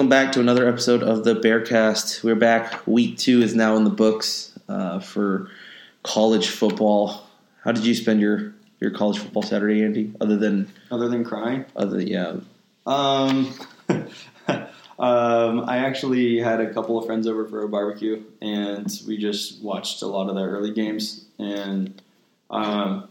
welcome back to another episode of the Bearcast. We're back. Week two is now in the books uh, for college football. How did you spend your, your college football Saturday, Andy? Other than Other than crying, other yeah, um, um, I actually had a couple of friends over for a barbecue, and we just watched a lot of the early games, and um,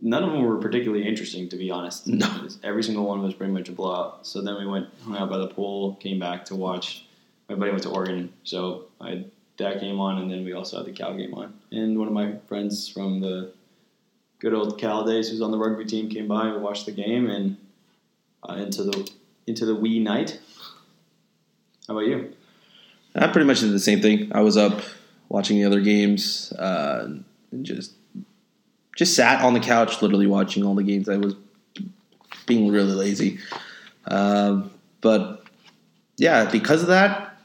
none of them were particularly interesting, to be honest. No. Every single one was pretty much a blowout. So then we went hung out by the pool, came back to watch. My buddy went to Oregon, so I had that game on, and then we also had the Cal game on. And one of my friends from the good old Cal days, who's on the rugby team, came by. We watched the game, and uh, into the into the wee night. How about you? I pretty much did the same thing. I was up watching the other games uh, and just just sat on the couch, literally watching all the games. I was being really lazy, um, but yeah, because of that,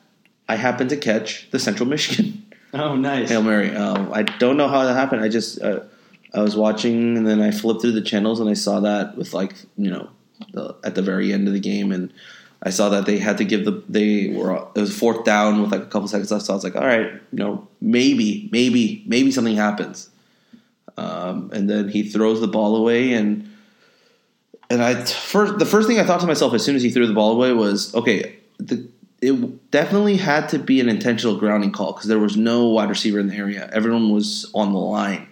I happened to catch the Central Michigan. Oh, nice. Hail Mary. Um, I don't know how that happened. I just uh, I was watching and then I flipped through the channels and I saw that with like you know the, at the very end of the game and I saw that they had to give the they were it was fourth down with like a couple seconds left. So I was like, all right, you know maybe maybe maybe something happens. Um, and then he throws the ball away and and I first the first thing I thought to myself as soon as he threw the ball away was okay the it definitely had to be an intentional grounding call because there was no wide receiver in the area. Everyone was on the line.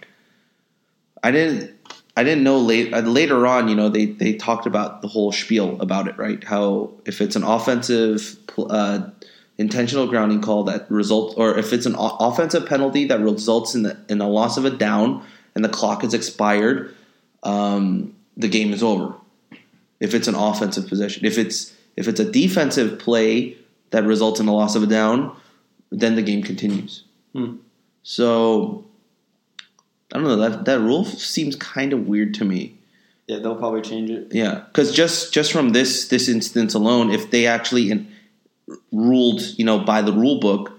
I didn't. I didn't know late, uh, later on. You know, they they talked about the whole spiel about it, right? How if it's an offensive uh, intentional grounding call that results, or if it's an offensive penalty that results in the in a loss of a down and the clock is expired, um, the game is over. If it's an offensive possession, if it's if it's a defensive play that results in a loss of a down, then the game continues. Hmm. So I don't know that that rule seems kind of weird to me. Yeah, they'll probably change it. Yeah, because just just from this this instance alone, if they actually in, ruled you know by the rule book,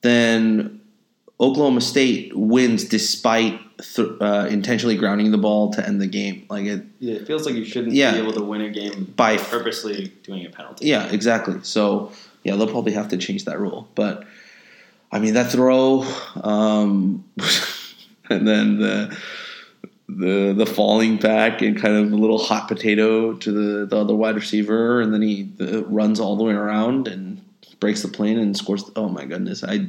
then Oklahoma State wins despite th- uh, intentionally grounding the ball to end the game. Like it, Yeah, it feels like you shouldn't Yeah. be able to win a game By- purposely doing a penalty. Yeah, exactly. So yeah, they'll probably have to change that rule. But I mean that throw, um, and then the the the falling back and kind of a little hot potato to the, the other wide receiver, and then he the, runs all the way around and breaks the plane and scores. Oh my goodness! I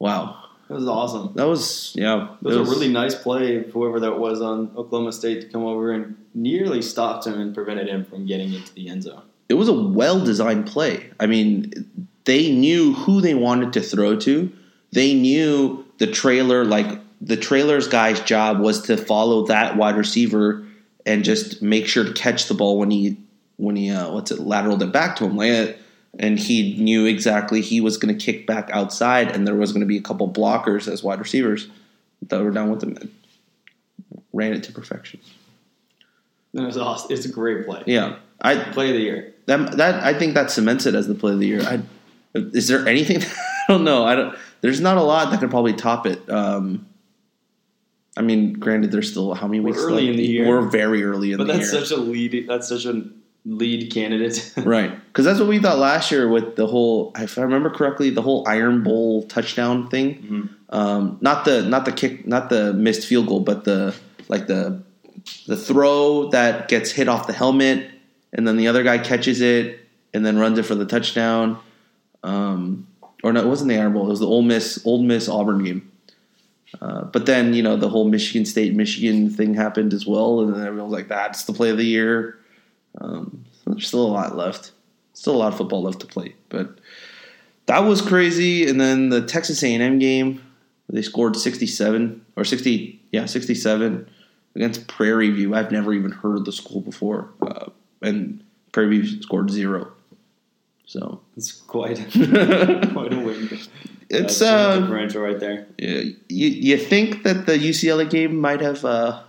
wow, That was awesome. that was yeah. It was, a really nice play, whoever that was on Oklahoma State, to come over and nearly stopped him and prevented him from getting into the end zone. it was a well designed play. I mean, they knew who they wanted to throw to. They knew the trailer, like the trailer's guy's job was to follow that wide receiver and just make sure to catch the ball when he when he uh, what's it lateraled it back to him like it. And he knew exactly he was going to kick back outside, and there was going to be a couple blockers as wide receivers that were down with him. And ran it to perfection. That was awesome. It's a great play. Yeah, I Play of the year. that that I think that cements it as the play of the year. I, is there anything? I don't know. I don't. There's not a lot that could probably top it. Um, I mean, granted, there's still how many We're weeks early left? in the year. We're very early in But the year. But that's such a lead. That's such a lead candidate. right? Because that's what we thought last year with the whole. If I remember correctly, the whole Iron Bowl touchdown thing. Mhm. Um, not the not the kick, not the missed field goal, but the like the the throw that gets hit off the helmet, and then the other guy catches it and then runs it for the touchdown. Um, or no, it wasn't the Iron Bowl. It was the Ole Miss Old Miss Auburn game. Uh, but then you know the whole Michigan State Michigan thing happened as well, and then everyone was like, "That's the play of the year." Um, there's still a lot left, still a lot of football left to play, but that was crazy. And then the Texas A&M game, they scored 67 or 60, yeah, 67 against Prairie View. I've never even heard of the school before, uh, and Prairie View scored zero. So It's quite quite a win. it's That's a uh, differential right there. Yeah, you you think that the UCLA game might have uh,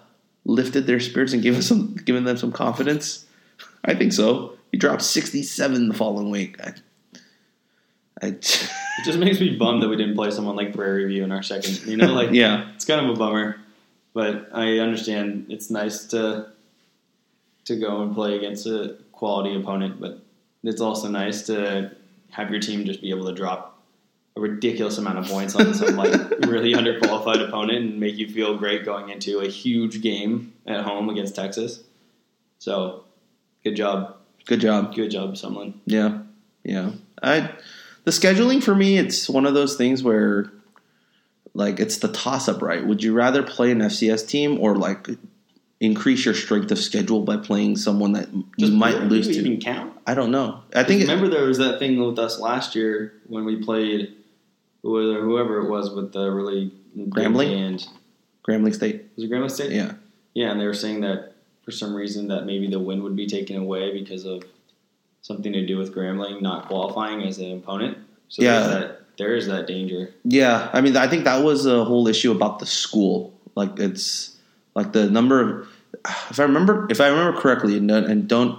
lifted their spirits and given some given them some confidence? I think so. He dropped sixty seven the following week. I, I It just makes me bummed that we didn't play someone like Prairie View in our second. You know, like yeah, it's kind of a bummer, but I understand it's nice to to go and play against a quality opponent, but it's also nice to have your team just be able to drop a ridiculous amount of points on some like really underqualified opponent and make you feel great going into a huge game at home against Texas. So, good job, good job. good job, someone. Yeah, yeah. I the scheduling for me, it's one of those things where like it's the toss up, right? Would you rather play an FCS team or like increase your strength of schedule by playing someone that you Does might lose to? even count? I don't know. I think it, remember there was that thing with us last year when we played whoever it was with the really Grambling? and Grambling State. was it Grambling State? Yeah. yeah, and they were saying that for some reason that maybe the win would be taken away because of something to do with Grambling not qualifying as an opponent. So Yeah. there's that there is that danger. Yeah, I mean, I think that was a whole issue about the school. Like, it's like the number of, if I remember, if I remember correctly, and don't, and don't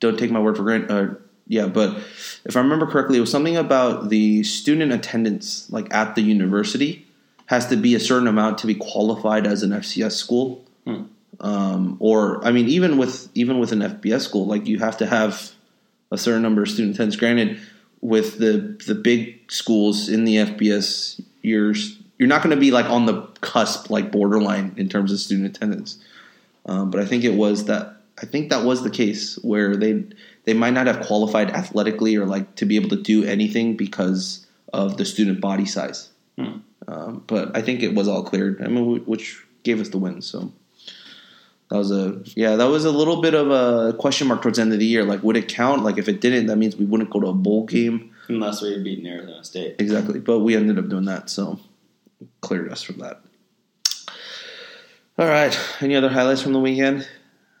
don't take my word for granted. Uh, yeah, but if I remember correctly, it was something about the student attendance, like at the university, has to be a certain amount to be qualified as an FCS school. Hmm. Um, or I mean, even with even with an FBS school, like you have to have a certain number of student attendance. Granted, with the the big schools in the FBS, you're you're not going to be like on the cusp, like borderline in terms of student attendance. Um, but I think it was that I think that was the case where they they might not have qualified athletically or like to be able to do anything because of the student body size. Hmm. Um, but I think it was all cleared. I mean, which gave us the win. So that was a yeah, that was a little bit of a question mark towards the end of the year. Like, would it count? Like, if it didn't, that means we wouldn't go to a bowl game. Unless we had beaten Arizona State. Exactly. But we ended up doing that, so cleared us from that. All right. Any other highlights from the weekend?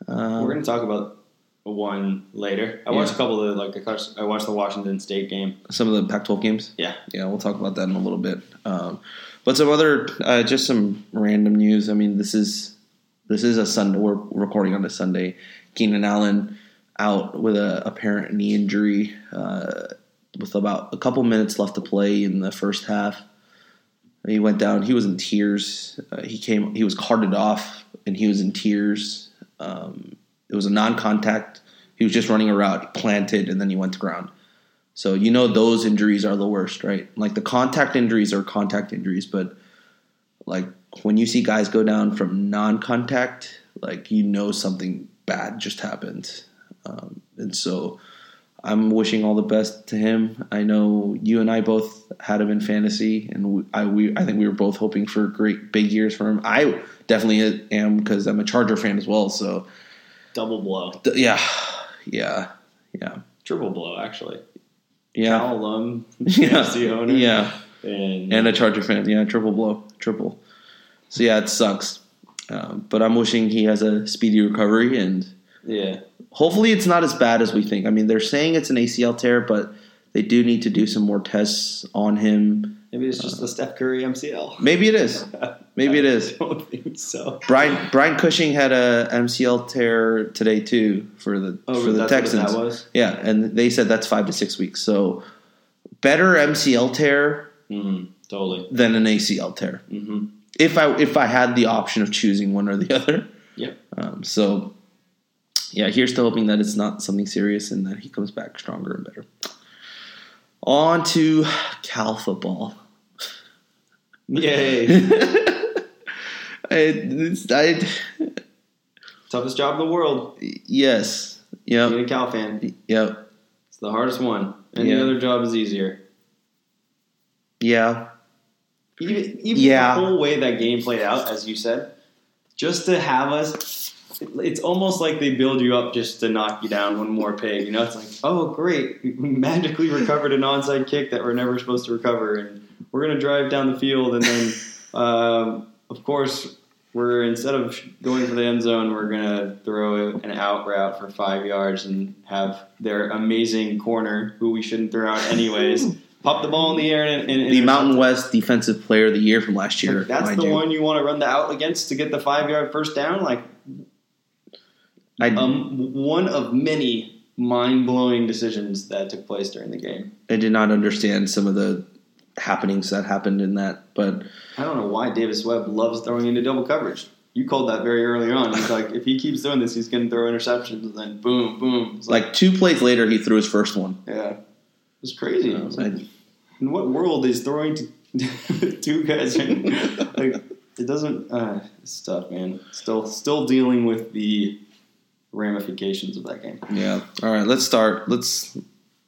Um, We're going to talk about one later. I Yeah. watched a couple of like I watched- the Washington State game. some of the Pac-12 games. Yeah. Yeah, we'll talk about that in a little bit. Um, but some other, uh, just some random news. I mean, this is this is a Sunday. We're recording on a Sunday. Keenan Allen out with a apparent knee injury, uh, with about a couple minutes left to play in the first half. He went down. He was in tears. Uh, he came. He was carted off, and he was in tears. Um, it was a non-contact. He was just running a route, planted, and then he went to ground. So you know those injuries are the worst, right? Like the contact injuries are contact injuries, but like when you see guys go down from non-contact, like you know something bad just happened, um, and so I'm wishing all the best to him. I know you and I both had him in fantasy, and we, I we I think we were both hoping for great big years for him. I definitely am because I'm a Charger fan as well. So Double blow. th- yeah, yeah, yeah, Triple blow, actually. yeah, Cal alum, yeah, fantasy owner, yeah. and, and a Charger fan. Yeah, triple blow, triple. So yeah, it sucks. Um, but I'm wishing he has a speedy recovery, and yeah, hopefully it's not as bad as we think. I mean, they're saying it's an ACL tear, but They do need to do some more tests on him. Maybe it's just the Steph Curry MCL. Maybe it is. Maybe it is. Don't think so. Brian Brian Cushing had a MCL tear today too for the Oh, for the Texans. that was? Yeah, and they said that's five to six weeks. So better MCL tear Mm-hmm. Totally. than an ACL tear. Mm-hmm. If I if I had the option of choosing one or the other. Yep. Um, so yeah, here's to hoping that it's not something serious and that he comes back stronger and better. On to Cal football. Yay. I, it's, I, Toughest job in the world. yes. Being Yep. a Cal fan. Yep. It's the hardest one. Any Yeah. other job is easier. Yeah. Even, even Yeah. the whole way that game played out, as you said, just to have us, it's almost like they build you up just to knock you down one more peg. You know, it's like, oh, great, we magically recovered an onside kick that we're never supposed to recover, and we're gonna drive down the field, and then, um, of course, we're instead of going for the end zone, we're gonna throw an out route for five yards and have their amazing corner, who we shouldn't throw out anyways. Pop the ball in the air and, and The Mountain West Defensive Player of the Year from last year. like, that's the you. one you want to run the out against to get the five yard first down. Like I, um, one of many mind blowing decisions that took place during the game. I did not understand some of the happenings that happened in that, but I don't know why Davis Webb loves throwing into double coverage. You called that very early on. He's like, if he keeps doing this, he's going to throw interceptions, and then boom, boom. Like, like two plays later, he threw his first one. yeah, it was crazy. It's like, I- in what world is throwing to two guys? In, like, it doesn't. Uh, it's tough, man. Still, still dealing with the ramifications of that game. Yeah. All right. Let's start. Let's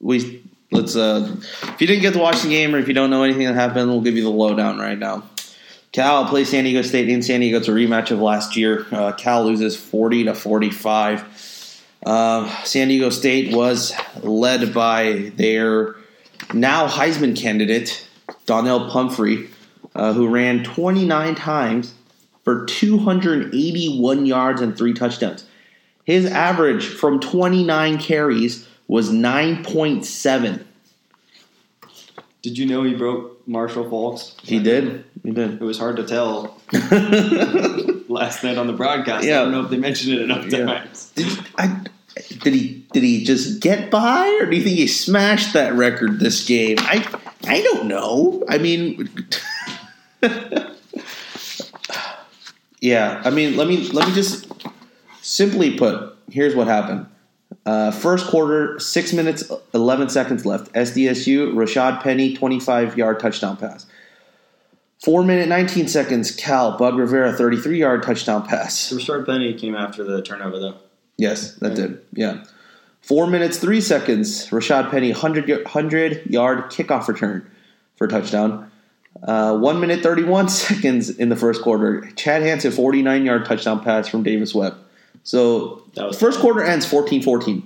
we let's. uh If you didn't get to watch the game or if you don't know anything that happened, we'll give you the lowdown right now. Cal plays San Diego State in San Diego. It's a rematch of last year. Uh, Cal loses forty to forty-five. Uh, San Diego State was led by their now Heisman candidate Donnell Pumphrey, uh, who ran twenty-nine times for two hundred eighty-one yards and three touchdowns. His average from 29 carries was 9.7. Did you know he broke Marshall Faulk's? He did. He did. It was hard to tell last night on the broadcast. Yeah. I don't know if they mentioned it enough Yeah. times. did, I, did he did he just get by or do you think he smashed that record this game? I I don't know. I mean Yeah, I mean let me let me just simply put, here's what happened. Uh, first quarter, six minutes, 11 seconds left. SDSU, Rashaad Penny, 25 yard touchdown pass. Four minute, 19 seconds, Cal, Bug Rivera, 33 yard touchdown pass. Rashard Penny came after the turnover, though. Yes, that did. Yeah. Four minutes, three seconds, Rashaad Penny, 100, 100 yard kickoff return for a touchdown. Uh, one minute, 31 seconds in the first quarter. Chad Hansen, 49 yard touchdown pass from Davis Webb. So, That was- first quarter ends 14 14.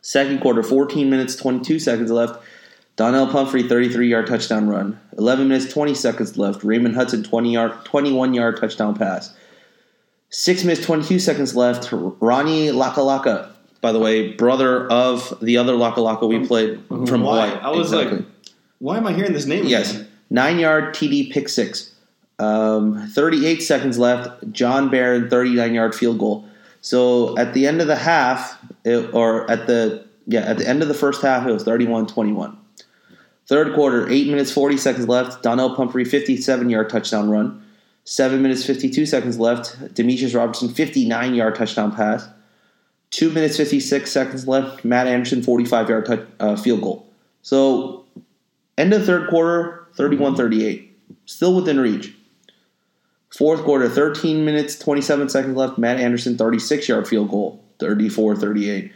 Second quarter, 14 minutes, 22 seconds left. Donnell Pumphrey, 33 yard touchdown run. 11 minutes, 20 seconds left. Raymond Hudson, 20 yard, 21 yard touchdown pass. Six minutes, 22 seconds left. Ronnie Lakalaka, by the way, brother of the other Lakalaka we played from Why? Hawaii. I was like, why am I hearing this name Yes. again? Nine yard TD pick six. Um, 38 seconds left. John Baron, 39 yard field goal. So at the end of the half, it, or at the yeah, at the end of the first half, it was 31-21. Third quarter, eight minutes 40 seconds left. Donnell Pumphrey, 57 yard touchdown run. Seven minutes 52 seconds left. Demetris Robertson, 59 yard touchdown pass. Two minutes 56 seconds left. Matt Anderson, 45 yard touch, uh, field goal. So End of third quarter, 31 38. Still within reach. Fourth quarter, 13 minutes, 27 seconds left. Matt Anderson, 36 yard field goal, 34 38.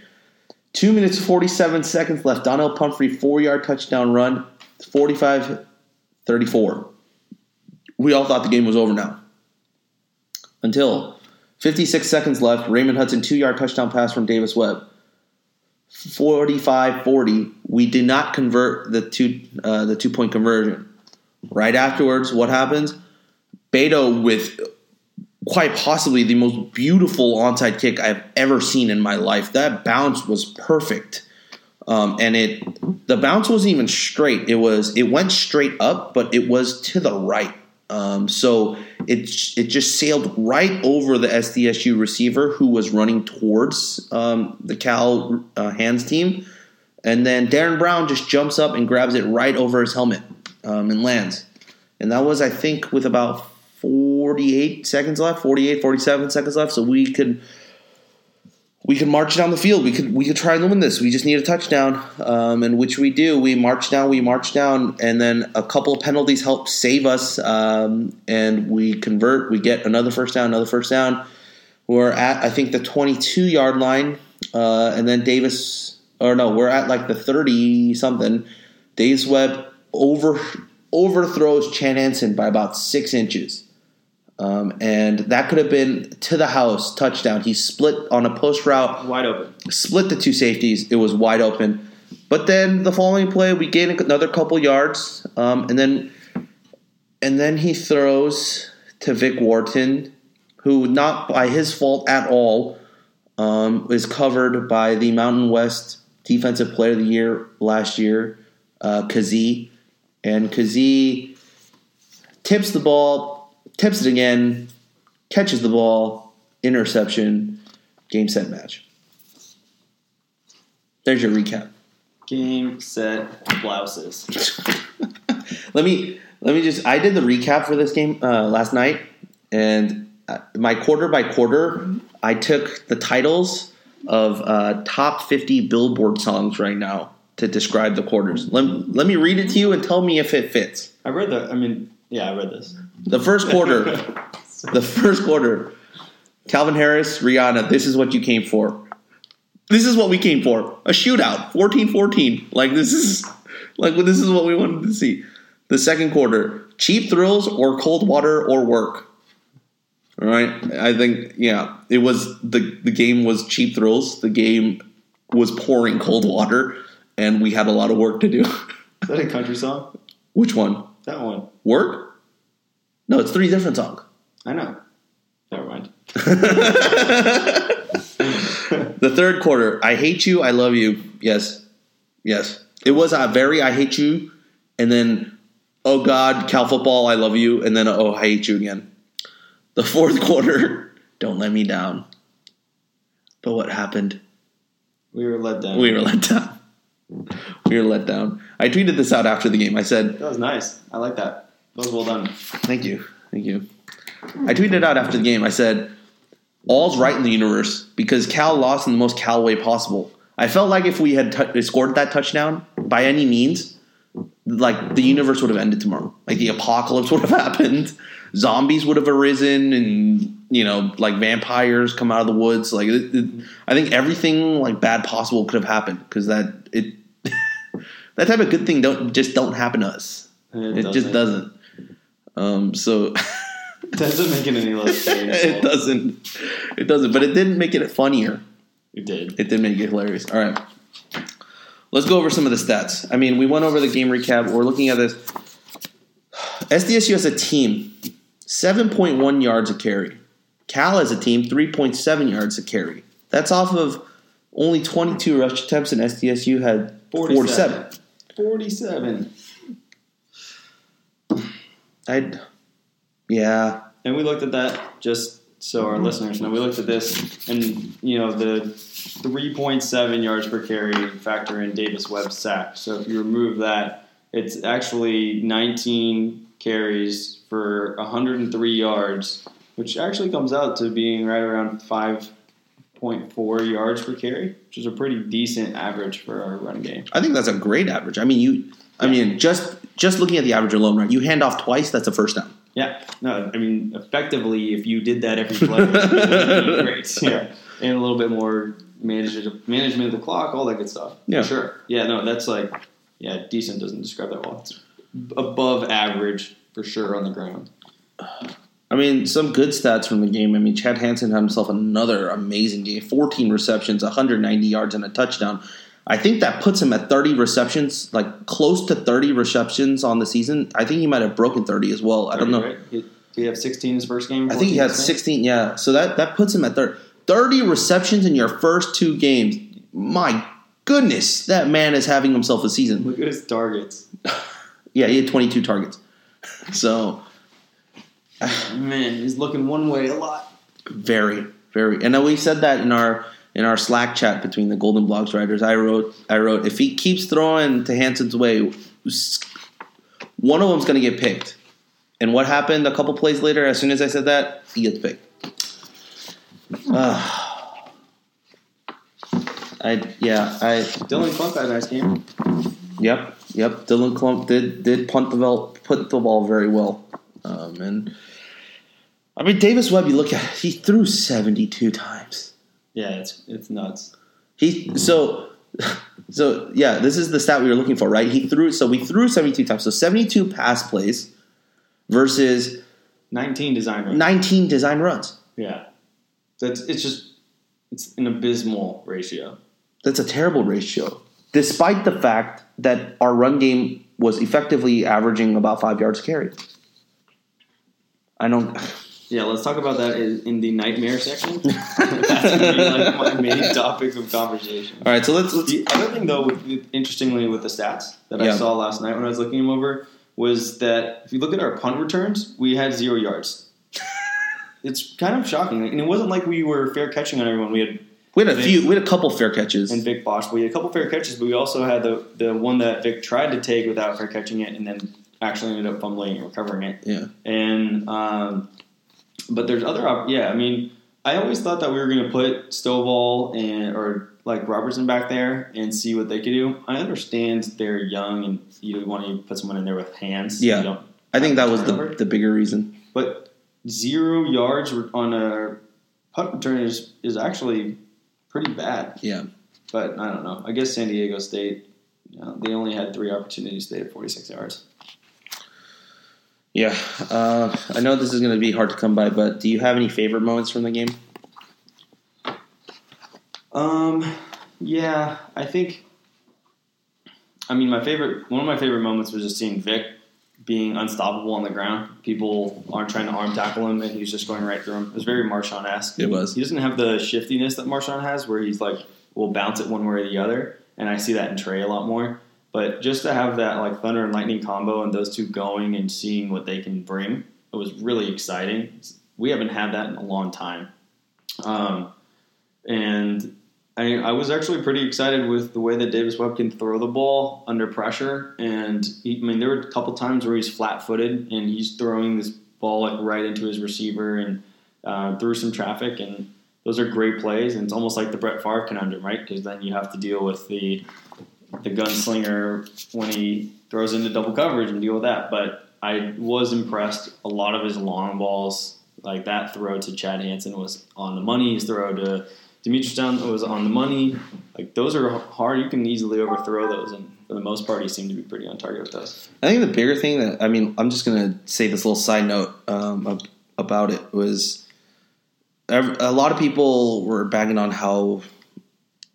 Two minutes, 47 seconds left. Donnell Pumphrey, four yard touchdown run, 45 34. We all thought the game was over now. Until 56 seconds left. Raymond Hudson, two yard touchdown pass from Davis Webb. 45-40, we did not convert the two uh, the two point conversion. Right afterwards, what happens? Beto with quite possibly the most beautiful onside kick I've ever seen in my life. That bounce was perfect. um, and it the bounce wasn't even straight. It was it went straight up, but it was to the right. Um, so it it just sailed right over the SDSU receiver who was running towards um, the Cal uh, hands team, and then Darren Brown just jumps up and grabs it right over his helmet um, and lands. And that was, I think, with about 48 seconds left, 48, 47 seconds left. So we could we could march down the field. We could we could try and win this. We just need a touchdown, um, and which we do. We march down, we march down, and then a couple of penalties help save us, um, and we convert. We get another first down, another first down. We're at I think the 22 yard line, uh, and then Davis, or no, we're at like the 30 something. Davis Webb over overthrows Chad Hansen by about six inches. Um, and that could have been to the house touchdown. He split on a post route, Wide open. split the two safeties. It was wide open. But then the following play, we gain another couple yards, um, and then and then he throws to Vic Wharton, who not by his fault at all um, is covered by the Mountain West Defensive Player of the Year last year, uh, Kazee, and Kazee tips the ball, tips it again, catches the ball, interception, game set match. There's your recap. Game, set, blouses. let me let me just. I did the recap for this game uh, last night, and uh, my quarter by quarter, I took the titles of uh, top 50 Billboard songs right now to describe the quarters. Let, let me read it to you and tell me if it fits. I read the. I mean, yeah, I read this. The first quarter, the first quarter, Calvin Harris, Rihanna, this is what you came for. This is what we came for. A shootout, 14-14. Like this is like this is what we wanted to see. The second quarter, cheap thrills or cold water or work. All right? I think yeah, it was the the game was cheap thrills. The game was pouring cold water and we had a lot of work to do. Is that a country song? Which one? That one. Work? No, it's three different songs. I know. Never mind. The third quarter, I hate you, I love you. Yes, yes. It was a very I hate you, and then oh God, Cal football, I love you, and then oh I hate you again. The fourth quarter, don't let me down. But what happened? We were let down. We were let down. We were let down. I tweeted this out after the game. I said, That was nice. I like that. That was well done. Thank you. Thank you. I tweeted it out after the game. I said, all's right in the universe because Cal lost in the most Cal way possible. I felt like if we had t- scored that touchdown by any means, like the universe would have ended tomorrow. Like the apocalypse would have happened. Zombies would have arisen, and you know, like vampires come out of the woods. Like it, it, I think everything like bad possible could have happened because that it that type of good thing don't just don't happen to us. It, just doesn't. Um, so it doesn't make it any less it doesn't. It doesn't. But it didn't make it funnier. It did. It did make it hilarious. All right. Let's go over some of the stats. I mean, we went over the game recap. We're looking at this. SDSU as a team, 7.1 yards a carry. Cal as a team, 3.7 yards a carry. That's off of only 22 rush attempts, and SDSU had 47. 47. I'd, yeah. And we looked at that just so our listeners know. We looked at this, and you know the 3.7 yards per carry factor in Davis Webb sack. So if you remove that, it's actually 19 carries for 103 yards, which actually comes out to being right around 5.4 yards per carry, which is a pretty decent average for our run game. I think that's a great average. I mean, you. I mean, just just looking at the average alone, right? You hand off twice, that's a first down. Yeah, no, I mean, effectively, if you did that every play, it would be great. Yeah, and a little bit more management management of the clock, all that good stuff. Yeah. Sure. Yeah, no, that's like, yeah, decent doesn't describe that well. It's above average for sure on the ground. I mean, some good stats from the game. I mean, Chad Hansen had himself another amazing game 14 receptions, 190 yards, and a touchdown. I think that puts him at 30 receptions, like close to 30 receptions on the season. I think he might have broken 30 as well. I don't know. Right? Did he have 16 in his first game? I think he 14 had his second? 16. Yeah, so that that puts him at 30. 30 receptions in your first two games. My goodness, that man is having himself a season. Look at his targets. Yeah, he had 22 targets. So Man, he's looking one way a lot. very, very, and we said that in our in our Slack chat between the Golden Blogs writers. I wrote, I wrote, if he keeps throwing to Hansen's way, one of them's going to get picked. And what happened a couple plays later? As soon as I said that, he gets picked. Ah. I yeah I Dylan Klumph had a nice game. Yep, yep. Dylan Klumph did did punt the ball, put the ball very well, um, and I mean Davis Webb. You look at he threw seventy two times. Yeah, it's it's nuts. He so so yeah. This is the stat we were looking for, right? He threw so we threw seventy two times. So seventy two pass plays versus 19 design runs. nineteen design runs. Yeah. That's it's just it's an abysmal ratio. That's a terrible ratio, despite the fact that our run game was effectively averaging about five yards a carry. I don't. Yeah, let's talk about that in, in the nightmare section. That's gonna be like my main topic of conversation. All right, so let's let's The other thing, though, with, interestingly, with the stats that Yeah. I saw last night when I was looking them over, was that if you look at our punt returns, we had zero yards. it's kind of shocking, and it wasn't like we were fair catching on everyone. We had We had a few. We had a couple fair catches. and Vic Bosch. We had a couple fair catches, but we also had the the one that Vic tried to take without fair catching it, and then actually ended up fumbling and recovering it. yeah, And um, but there's other op- yeah. I mean, I always thought that we were going to put Stovall and or like Robertson back there and see what they could do. I understand they're young and you want to put someone in there with hands. Yeah. Don't- I think that was the the bigger reason. but zero yards on a punt return is is actually pretty bad. Yeah, But I don't know. I guess San Diego State, you know, they only had three opportunities. They had 46 yards. Yeah. Uh, I know this is going to be hard to come by, but do you have any favorite moments from the game? Um, yeah, I think. I mean, my favorite one of my favorite moments was just seeing Vic being unstoppable on the ground. People aren't trying to arm tackle him, and he's just going right through him. It was very Marshawn esque. It was. He doesn't have the shiftiness that Marshawn has, where he's like will bounce it one way or the other, and I see that in Trey a lot more. But just to have that like thunder and lightning combo and those two going and seeing what they can bring, it was really exciting. We haven't had that in a long time. Um, and I, I was actually pretty excited with the way that Davis Webb can throw the ball under pressure. And he, I mean, there were a couple times where he's flat-footed and he's throwing this ball like right into his receiver and uh, through some traffic. And those are great plays. And it's almost like the Brett Favre conundrum, right? Because then you have to deal with the the gunslinger when he throws into double coverage and deal with that. But I was impressed. A lot of his long balls, like that throw to Chad Hansen, was on the money. His throw to Demetrius Johnson was on the money. Like those are hard. You can easily overthrow those, and for the most part, he seemed to be pretty on target with those. I think the bigger thing that I mean, I'm just going to say this little side note um, about it was a lot of people were bagging on how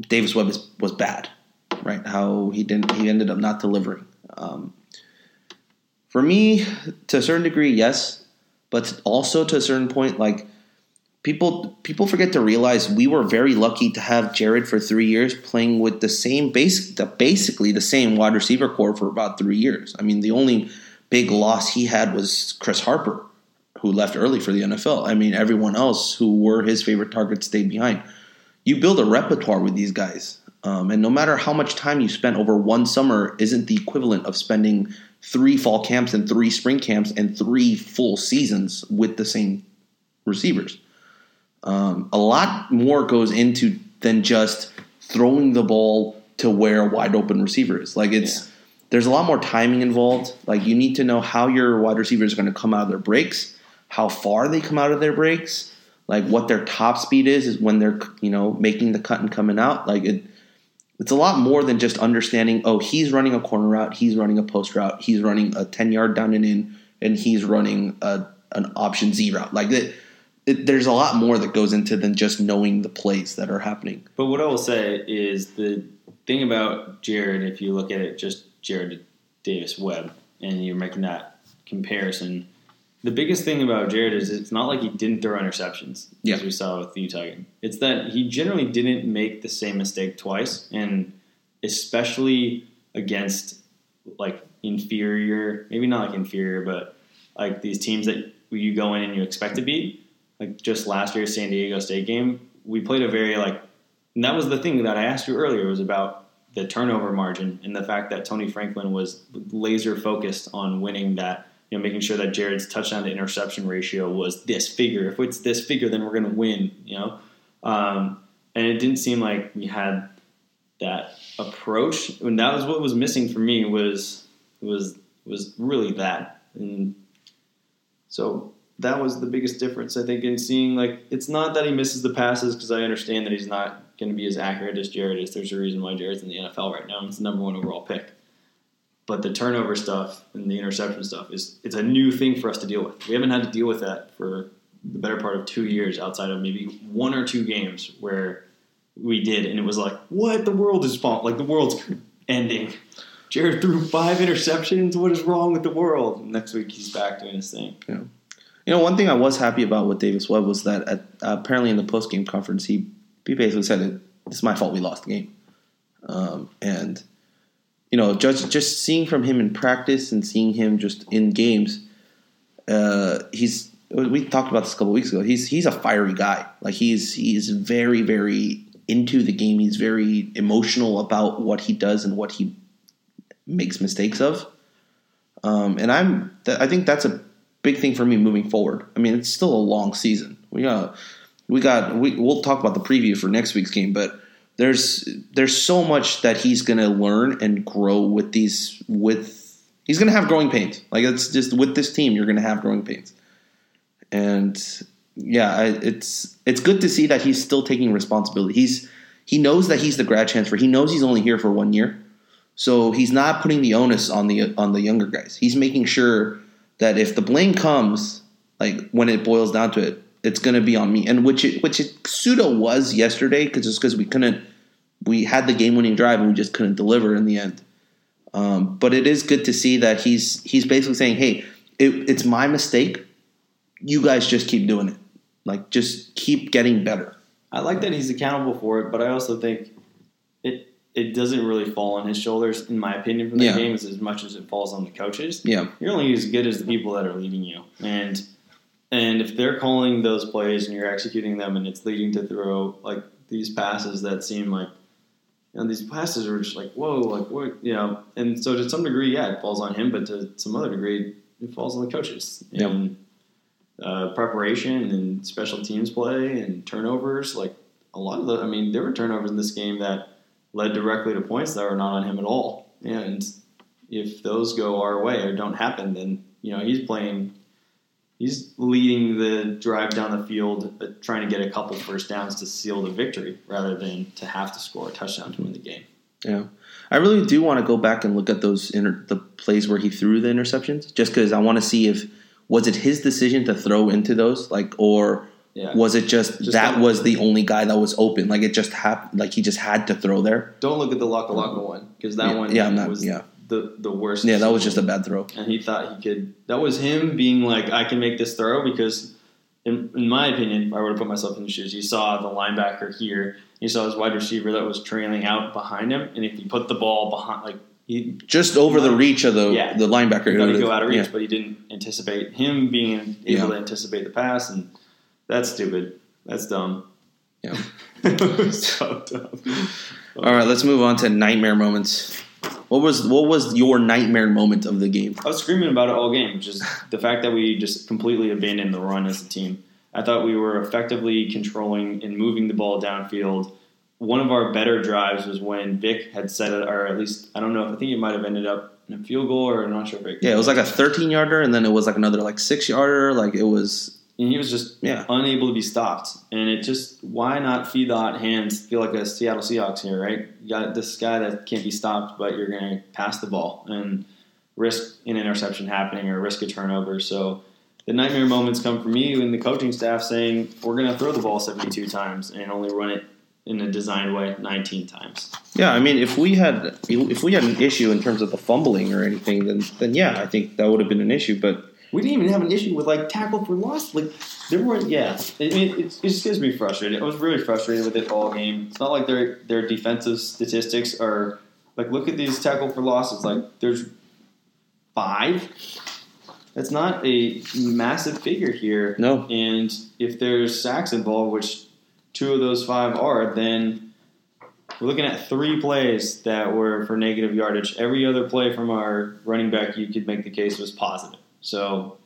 Davis Webb was bad, right? How he didn't he ended up not delivering. Um, for me, to a certain degree, yes, but also to a certain point, like people people forget to realize we were very lucky to have Jared for three years playing with the same base, the, basically the same wide receiver core for about three years. I mean, the only big loss he had was Chris Harper, who left early for the NFL. I mean, everyone else who were his favorite targets stayed behind. You build a repertoire with these guys, um, and no matter how much time you spent over one summer, isn't the equivalent of spending three fall camps and three spring camps and three full seasons with the same receivers. Um, a lot more goes into than just throwing the ball to where a wide open receiver is. Like it's there's a lot more timing involved. Like you need to know how your wide receiver is going to come out of their breaks, how far they come out of their breaks, like what their top speed is is when they're you know making the cut and coming out. Like it, it's a lot more than just understanding. Oh, he's running a corner route, he's running a post route, he's running a ten yard down and in, and he's running a, an option Z route. Like it, there's a lot more that goes into than just knowing the plays that are happening. But what I will say is the thing about Jared, if you look at it just Jared Davis Webb, and you're making that comparison, the biggest thing about Jared is it's not like he didn't throw interceptions, Yeah. as we saw with the Utah game. It's that he generally didn't make the same mistake twice, and especially against like inferior, maybe not like inferior, but like these teams that you go in and you expect to beat. Like just last year's San Diego State game, we played a very like, and that was the thing that I asked you earlier was about the turnover margin and the fact that Tony Franklin was laser focused on winning that, you know, making sure that Jared's touchdown to interception ratio was this figure. If it's this figure, then we're going to win, you know? Um, and it didn't seem like we had that approach. And that was what was missing for me was, was, was really that. And so that was the biggest difference, I think, in seeing like it's not that he misses the passes because I understand that he's not going to be as accurate as Jared is. There's a reason why Jared's in the NFL right now. And it's the number one overall pick. But the turnover stuff and the interception stuff is it's a new thing for us to deal with. We haven't had to deal with that for the better part of two years, outside of maybe one or two games where we did, and it was like, what? The world is falling. Like the world's ending. Jared threw five interceptions. What is wrong with the world? Next week he's back doing his thing. Yeah. You know, one thing I was happy about with Davis Webb was that at, uh, apparently in the post game conference, he, he basically said, "It's my fault we lost the game," um, and you know, just just seeing from him in practice and seeing him just in games, uh, he's we talked about this a couple weeks ago. He's he's a fiery guy. Like he's he's very very into the game. He's very emotional about what he does and what he makes mistakes of. Um, and I'm I think that's a big thing for me moving forward. I mean, it's still a long season. We got we got we, we'll talk about the preview for next week's game, but there's there's so much that he's going to learn and grow with these with he's going to have growing pains. Like it's just with this team, you're going to have growing pains. And yeah, it's it's good to see that he's still taking responsibility. He's he knows that he's the grad transfer. He knows he's only here for one year, so he's not putting the onus on the on the younger guys. He's making sure that if the blame comes, like when it boils down to it, it's going to be on me. And which it which it pseudo was yesterday because just because we couldn't we had the game winning drive and we just couldn't deliver in the end. Um, but it is good to see that he's he's basically saying, "Hey, it, it's my mistake. You guys just keep doing it." Like just keep getting better. I like that he's accountable for it, but I also think it it doesn't really fall on his shoulders, in my opinion, from the Yeah. games as much as it falls on the coaches. Yeah. You're only as good as the people that are leading you, and and if they're calling those plays and you're executing them, and it's leading to throw like these passes that seem like. You know, these passes are just like whoa, like what you know, and so to some degree, yeah, it falls on him, but to some other degree, it falls on the coaches. Yep. And uh, preparation and special teams play and turnovers. Like a lot of the, I mean, there were turnovers in this game that led directly to points that were not on him at all. And if those go our way or don't happen, then you know he's playing. He's leading the drive down the field, uh, trying to get a couple first downs to seal the victory, rather than to have to score a touchdown to win the game. Yeah, I really do want to go back and look at those inter- the plays where he threw the interceptions, just because I want to see if was it his decision to throw into those, like, or Yeah. was it just, Just that was the only guy that was open, like it just happened, like he just had to throw there. Don't look at the Lakalaka one because that Yeah, one yeah, not- was yeah. The the worst. Yeah, that was just a bad throw. and he thought he could. That was him being like, I can make this throw because, in, in my opinion, if I were to put myself in the shoes, you saw the linebacker here, you saw his wide receiver that was trailing out behind him, and if you put the ball behind, like he Just over the reach of the Yeah. the linebacker. got to go out of reach, Yeah. but he didn't anticipate him being able Yeah. to anticipate the pass, and that's stupid. That's dumb. Yeah. so dumb. All right, let's move on to nightmare moments. What was what was your nightmare moment of the game? I was screaming about it all game, just the fact that we just completely abandoned the run as a team. I thought we were effectively controlling and moving the ball downfield. One of our better drives was when Vic had set it, or at least I don't know if I think it might have ended up in a field goal, or I'm not sure if it. Yeah, it was like a 13 yarder, and then it was like another like six yarder. Like it was, and he was just Yeah. unable to be stopped. And it just why not feed the hot hands? Feel like a Seattle Seahawks here, right? You got this guy that can't be stopped, but you're going to pass the ball and risk an interception happening or risk a turnover. So the nightmare moments come from me and the coaching staff saying we're going to throw the ball 72 times and only run it in a designed way 19 times. yeah. I mean, if we had if we had an issue in terms of the fumbling or anything, then then yeah, I think that would have been an issue. But We didn't even have an issue with like tackle for loss. Like there weren't. Yeah, I mean, it, it just gives me frustrated. I was really frustrated with it all game. It's not like their their defensive statistics are Like, look at these tackle for losses. Like, there's five. That's not a massive figure here. No. And if there's sacks involved, which two of those five are, then we're looking at three plays that were for negative yardage. Every other play from our running back, you could make the case was positive. So,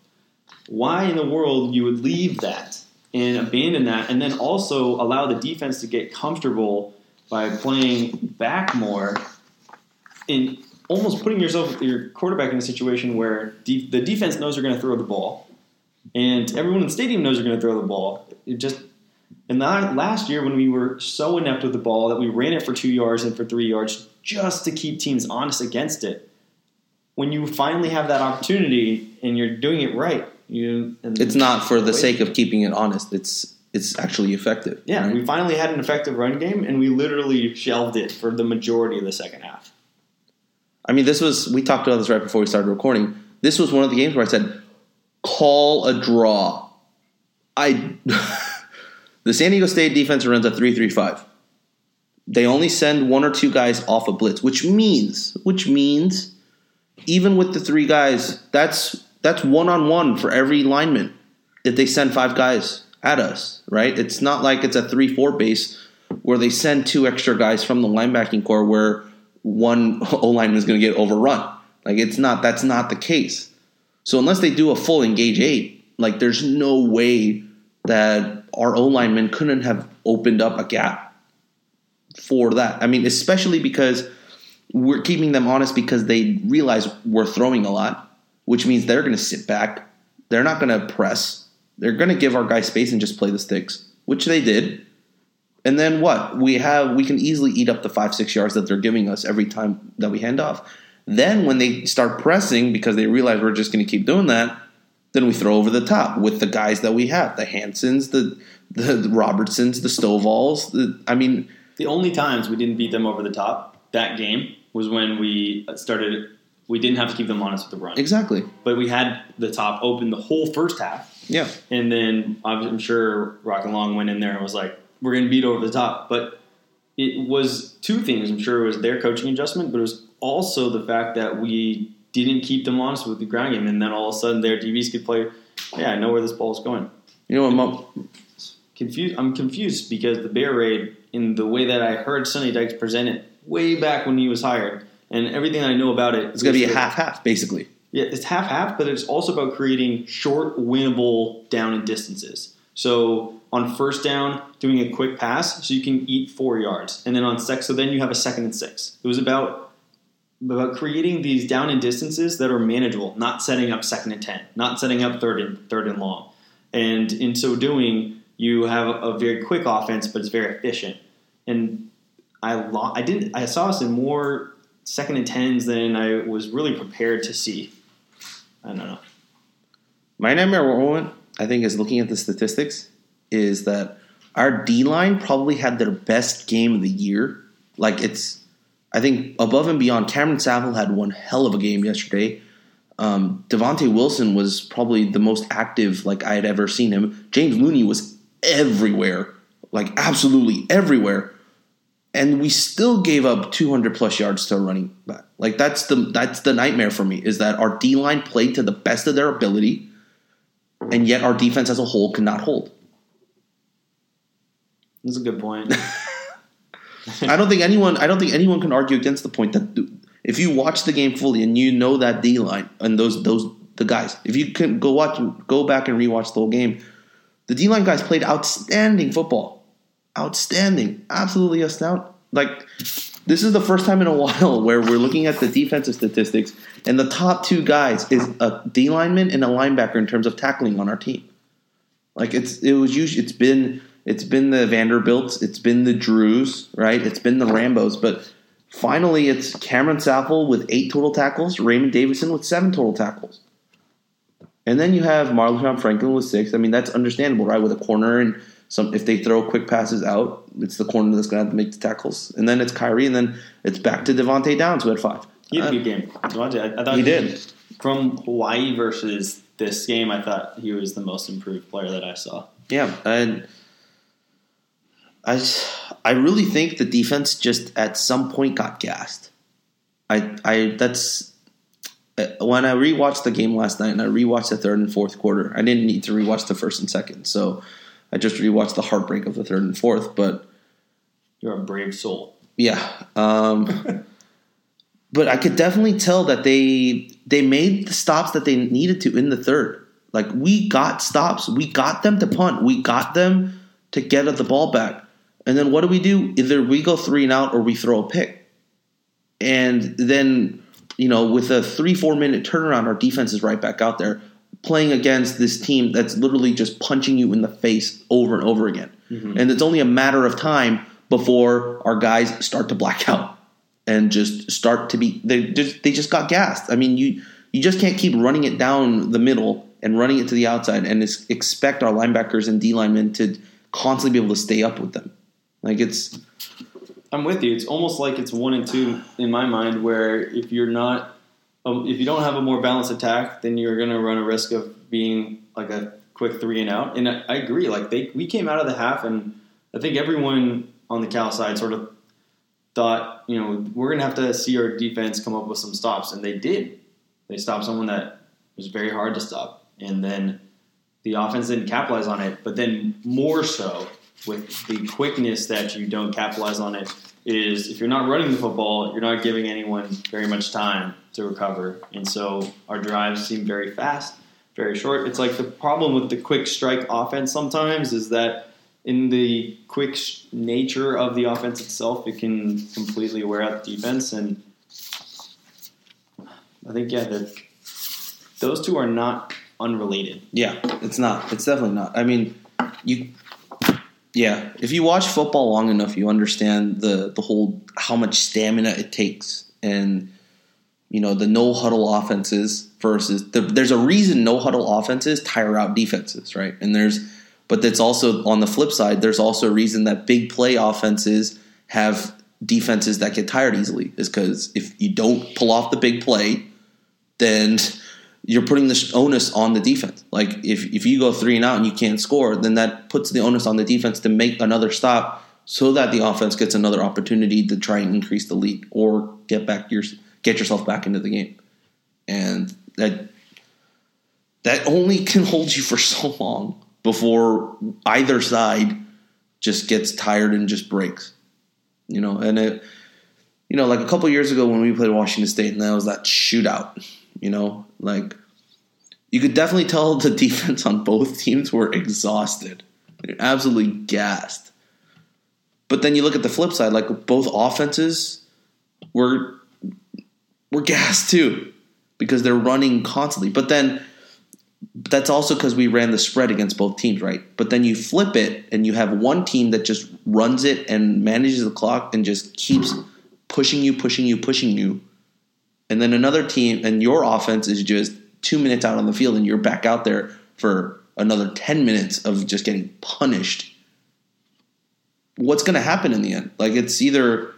why in the world you would leave that and abandon that, and then also allow the defense to get comfortable by playing back more and almost putting yourself, your quarterback in a situation where de- the defense knows they're going to throw the ball, and everyone in the stadium knows they're going to throw the ball. It just and that last year when we were so inept with the ball that we ran it for two yards and for three yards just to keep teams honest against it. When you finally have that opportunity and you're doing it right, you and It's not for the sake of keeping it honest. It's it's actually effective. Yeah, right? we finally had an effective run game, and we literally shelved it for the majority of the second half. I mean, this was we talked about this right before we started recording. This was one of the games where I said, "Call a draw." I the San Diego State defense runs a three-three-five. They only send one or two guys off a blitz, which means which means even with the three guys, that's that's one on one for every lineman. If they send five guys at us, right? It's not like it's a three-four base where they send two extra guys from the linebacking core where one O lineman is going to get overrun. Like it's not. That's not the case. So unless they do a full engage eight, like there's no way that our O lineman couldn't have opened up a gap for that. I mean, especially because we're keeping them honest because they realize we're throwing a lot, which means they're going to sit back. They're not going to press. They're going to give our guys space and just play the sticks, which they did. And then what? We have we can easily eat up the five six yards that they're giving us every time that we hand off. Then when they start pressing because they realize we're just going to keep doing that, then we throw over the top with the guys that we have, the Hansens, the the, Robertsons, the Stovall's. The, I mean, The only times we didn't beat them over the top that game was when we started. We didn't have to keep them honest with the run, exactly. but we had the top open the whole first half, Yeah. and then I'm sure Rocky Long went in there and was like, "We're going to beat over the top." But it was two things. I'm sure it was their coaching adjustment, but it was also the fact that we didn't keep them honest with the ground game, and then all of a sudden their DBs could play. Yeah, I know where this ball is going. You know what? Mo- confused. I'm confused because the Bear Raid, in the way that I heard Sonny Dykes present it way back when he was hired, and everything I know about it, It's going to be a half half, basically. Yeah, it's half half, but it's also about creating short, winnable down and distances. So on first down, doing a quick pass so you can eat four yards, and then on six, so then you have a second and six. It was about about creating these down and distances that are manageable, not setting up second and ten, not setting up third and third and long. And in so doing, you have a very quick offense, but it's very efficient. And I lo- I didn't I saw us in more second and tens than I was really prepared to see. I don't know. My nightmare moment, I think, is looking at the statistics, is that our D line probably had their best game of the year. Like it's, I think above and beyond. Cameron Saffle had one hell of a game yesterday. Um, Devontae Wilson was probably the most active like I had ever seen him. James Looney was everywhere, like absolutely everywhere, and we still gave up 200 plus yards to a running back. Like that's the that's the nightmare for me is that our D line played to the best of their ability, and yet our defense as a whole could not hold. That's a good point. I don't think anyone I don't think anyone can argue against the point that if you watch the game fully and you know that D line and those those the guys, if you can go watch go back and rewatch the whole game, the D line guys played outstanding football, outstanding, absolutely astounding. Like this is the first time in a while where we're looking at the defensive statistics and the top two guys is a D lineman and a linebacker in terms of tackling on our team. Like it's it was usually it's been it's been the Vanderbilts, it's been the Drews, right? It's been the Rambos, but finally it's Cameron Saffle with eight total tackles, Raymond Davison with seven total tackles. And then you have Marlon Franklin with six. I mean, that's understandable, right? With a corner and some if they throw quick passes out, it's the corner that's gonna have to make the tackles. And then it's Kyrie, and then it's back to Devante Downs who had five. He had Uh, a good game. Devante, I, I thought He did. From Hawaii versus this game, I thought he was the most improved player that I saw. Yeah, and I, I really think the defense just at some point got gassed. I I that's uh, when I rewatched the game last night and I rewatched the third and fourth quarter. I didn't need to rewatch the first and second, so I just rewatched the heartbreak of the third and fourth. But You're a brave soul. yeah, um, but I could definitely tell that they they made the stops that they needed to in the third. Like we got stops, we got them to punt, we got them to get the ball back, and then what do we do? Either we go three and out or we throw a pick, and then you know with a three four minute turnaround, our defense is right back out there playing against this team that's literally just punching you in the face over and over again, mm-hmm. and it's only a matter of time before our guys start to black out and just start to be they just they just got gassed. I mean, you you just can't keep running it down the middle and running it to the outside and ex- expect our linebackers and D linemen to constantly be able to stay up with them. Like it's I'm with you. It's almost like it's one and two in my mind, where if you're not, um, if you don't have a more balanced attack, then you're going to run a risk of being like a quick three and out. And I, I agree. Like they, we came out of the half, and I think everyone on the Cal side sort of thought, you know, we're going to have to see our defense come up with some stops, and they did. They stopped someone that was very hard to stop, and then the offense didn't capitalize on it. But then more so with the quickness that you don't capitalize on it is if you're not running the football, you're not giving anyone very much time to recover. And so our drives seem very fast, very short. It's like the problem with the quick strike offense sometimes is that in the quick sh- nature of the offense itself, it can completely wear out the defense. And I think, yeah, that those two are not unrelated. yeah, it's not. It's definitely not. I mean, you yeah, if you watch football long enough, you understand the the whole how much stamina it takes and you know the no huddle offenses versus the, there's a reason no huddle offenses tire out defenses, right? And there's but that's also on the flip side. There's also a reason that big play offenses have defenses that get tired easily is because if you don't pull off the big play, then you're putting the onus on the defense. Like if if you go three and out and you can't score, then that puts the onus on the defense to make another stop so that the offense gets another opportunity to try and increase the lead or get back to your get yourself back into the game. And that that only can hold you for so long before either side just gets tired and just breaks. You know, and it you know, like a couple years ago when we played Washington State and that was that shootout, you know, like you could definitely tell the defense on both teams were exhausted. They're absolutely gassed. But then you look at the flip side, like both offenses were were gassed too because they're running constantly. But then that's also because we ran the spread against both teams, right? But then you flip it and you have one team that just runs it and manages the clock and just keeps pushing you, pushing you, pushing you. And then another team and your offense is just two minutes out on the field and you're back out there for another 10 minutes of just getting punished. What's going to happen in the end? Like it's either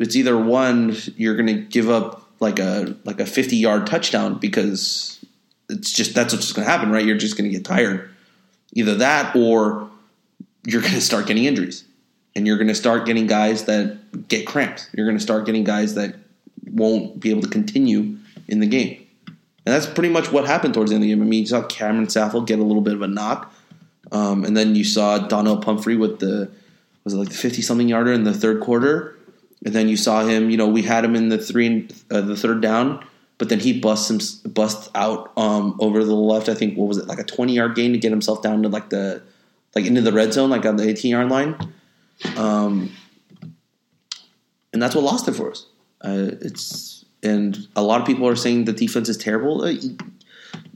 it's either one you're going to give up like a like a 50 yard touchdown because it's just that's what's going to happen, right? You're just going to get tired. Either that or you're going to start getting injuries. And you're going to start getting guys that get cramps. You're going to start getting guys that won't be able to continue in the game. And that's pretty much what happened towards the end of the game. I mean, you saw Cameron Saffle get a little bit of a knock. Um, and then you saw Donnell Pumphrey with the, was it like the 50 something yarder in the third quarter? And then you saw him, you know, we had him in the three, uh, the third down, but then he busts him, busts out um, over the left. I think, what was it, like a 20 yard gain to get himself down to like the, like into the red zone, like on the 18 yard line. Um, and that's what lost it for us. Uh, it's and a lot of people are saying the defense is terrible. Uh,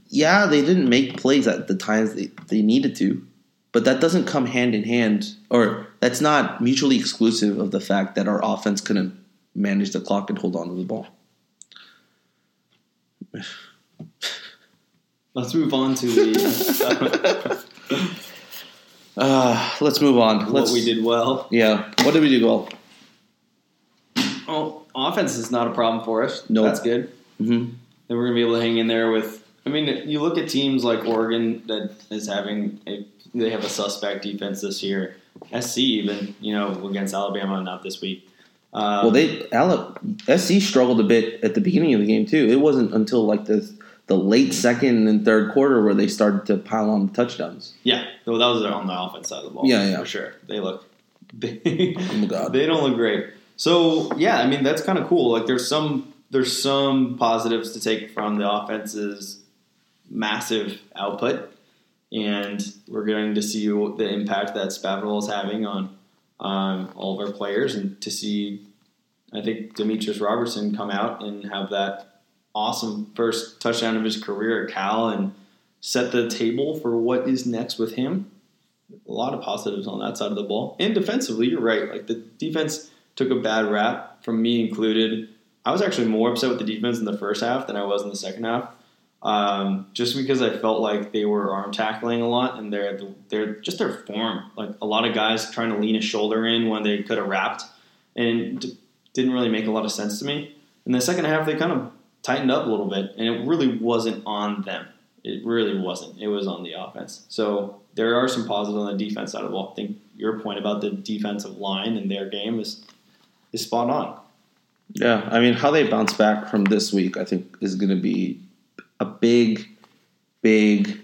yeah, they didn't make plays at the times they, they needed to, but that doesn't come hand in hand, or that's not mutually exclusive of the fact that our offense couldn't manage the clock and hold on to the ball. Let's move on to the Uh, let's move on. what Let's, we did well. Yeah, what did we do well? Oh, offense is not a problem for us. No. that's good. Mm-hmm. Then we're gonna be able to hang in there with. I mean, you look at teams like Oregon that is having a they have a suspect defense this year. SC even you know against Alabama not this week, Um, Well, they Ala- SC struggled a bit at the beginning of the game too. It wasn't until like the the late second and third quarter where they started to pile on the touchdowns. yeah, well, that was on the offense side of the ball. Yeah, yeah. for sure. They look, they, Oh my god! they don't look great. So yeah, I mean that's kind of cool. Like there's some there's some positives to take from the offense's massive output, and we're going to see the impact that Spavital is having on um, all of our players, and to see I think Demetris Robertson come out and have that awesome first touchdown of his career at Cal and set the table for what is next with him. A lot of positives on that side of the ball. And defensively, you're right. Like the defense took a bad rap, from me included. I was actually more upset with the defense in the first half than I was in the second half. Um, just because I felt like they were arm tackling a lot and they're they're just their form. Like a lot of guys trying to lean a shoulder in when they could have wrapped, and d- didn't really make a lot of sense to me. In the second half, they kind of tightened up a little bit, and it really wasn't on them. It really wasn't. It was on the offense. So there are some positives on the defense side of the ball. I think your point about the defensive line and their game is is spot on. Yeah, I mean, how they bounce back from this week, I think, is going to be a big, big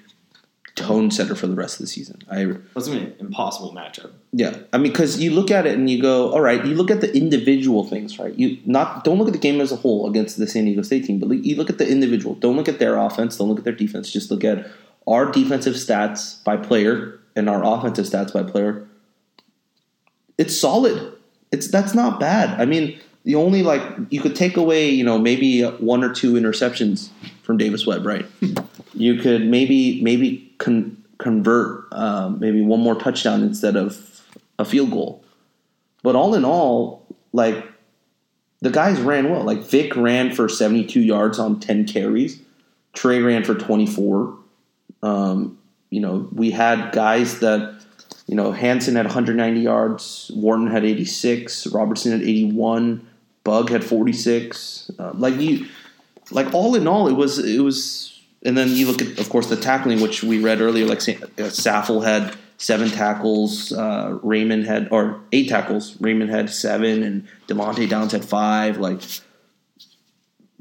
tone setter for the rest of the season. I That's an impossible matchup. Yeah, I mean, because you look at it and you go, all right. You look at the individual things, right? You not don't look at the game as a whole against the San Diego State team, but you look at the individual. Don't look at their offense. Don't look at their defense. Just look at our defensive stats by player and our offensive stats by player. It's solid. It's that's not bad. I mean, the only like you could take away, you know, maybe one or two interceptions from Davis Webb, right? you could maybe maybe con- convert um, maybe one more touchdown instead of a field goal. But all in all, like the guys ran well. Like Vic ran for 72 yards on 10 carries. Trey ran for 24. Um, you know, we had guys that, you know, Hansen had 190 yards, Wharton had 86, Robertson had 81, Bug had 46. Uh, like you, like all in all, it was it was. And then you look at, of course, the tackling, which we read earlier. Like uh, Saffle had seven tackles, uh, Raymond had or eight tackles. Raymond had seven, and Devante Downs had five. Like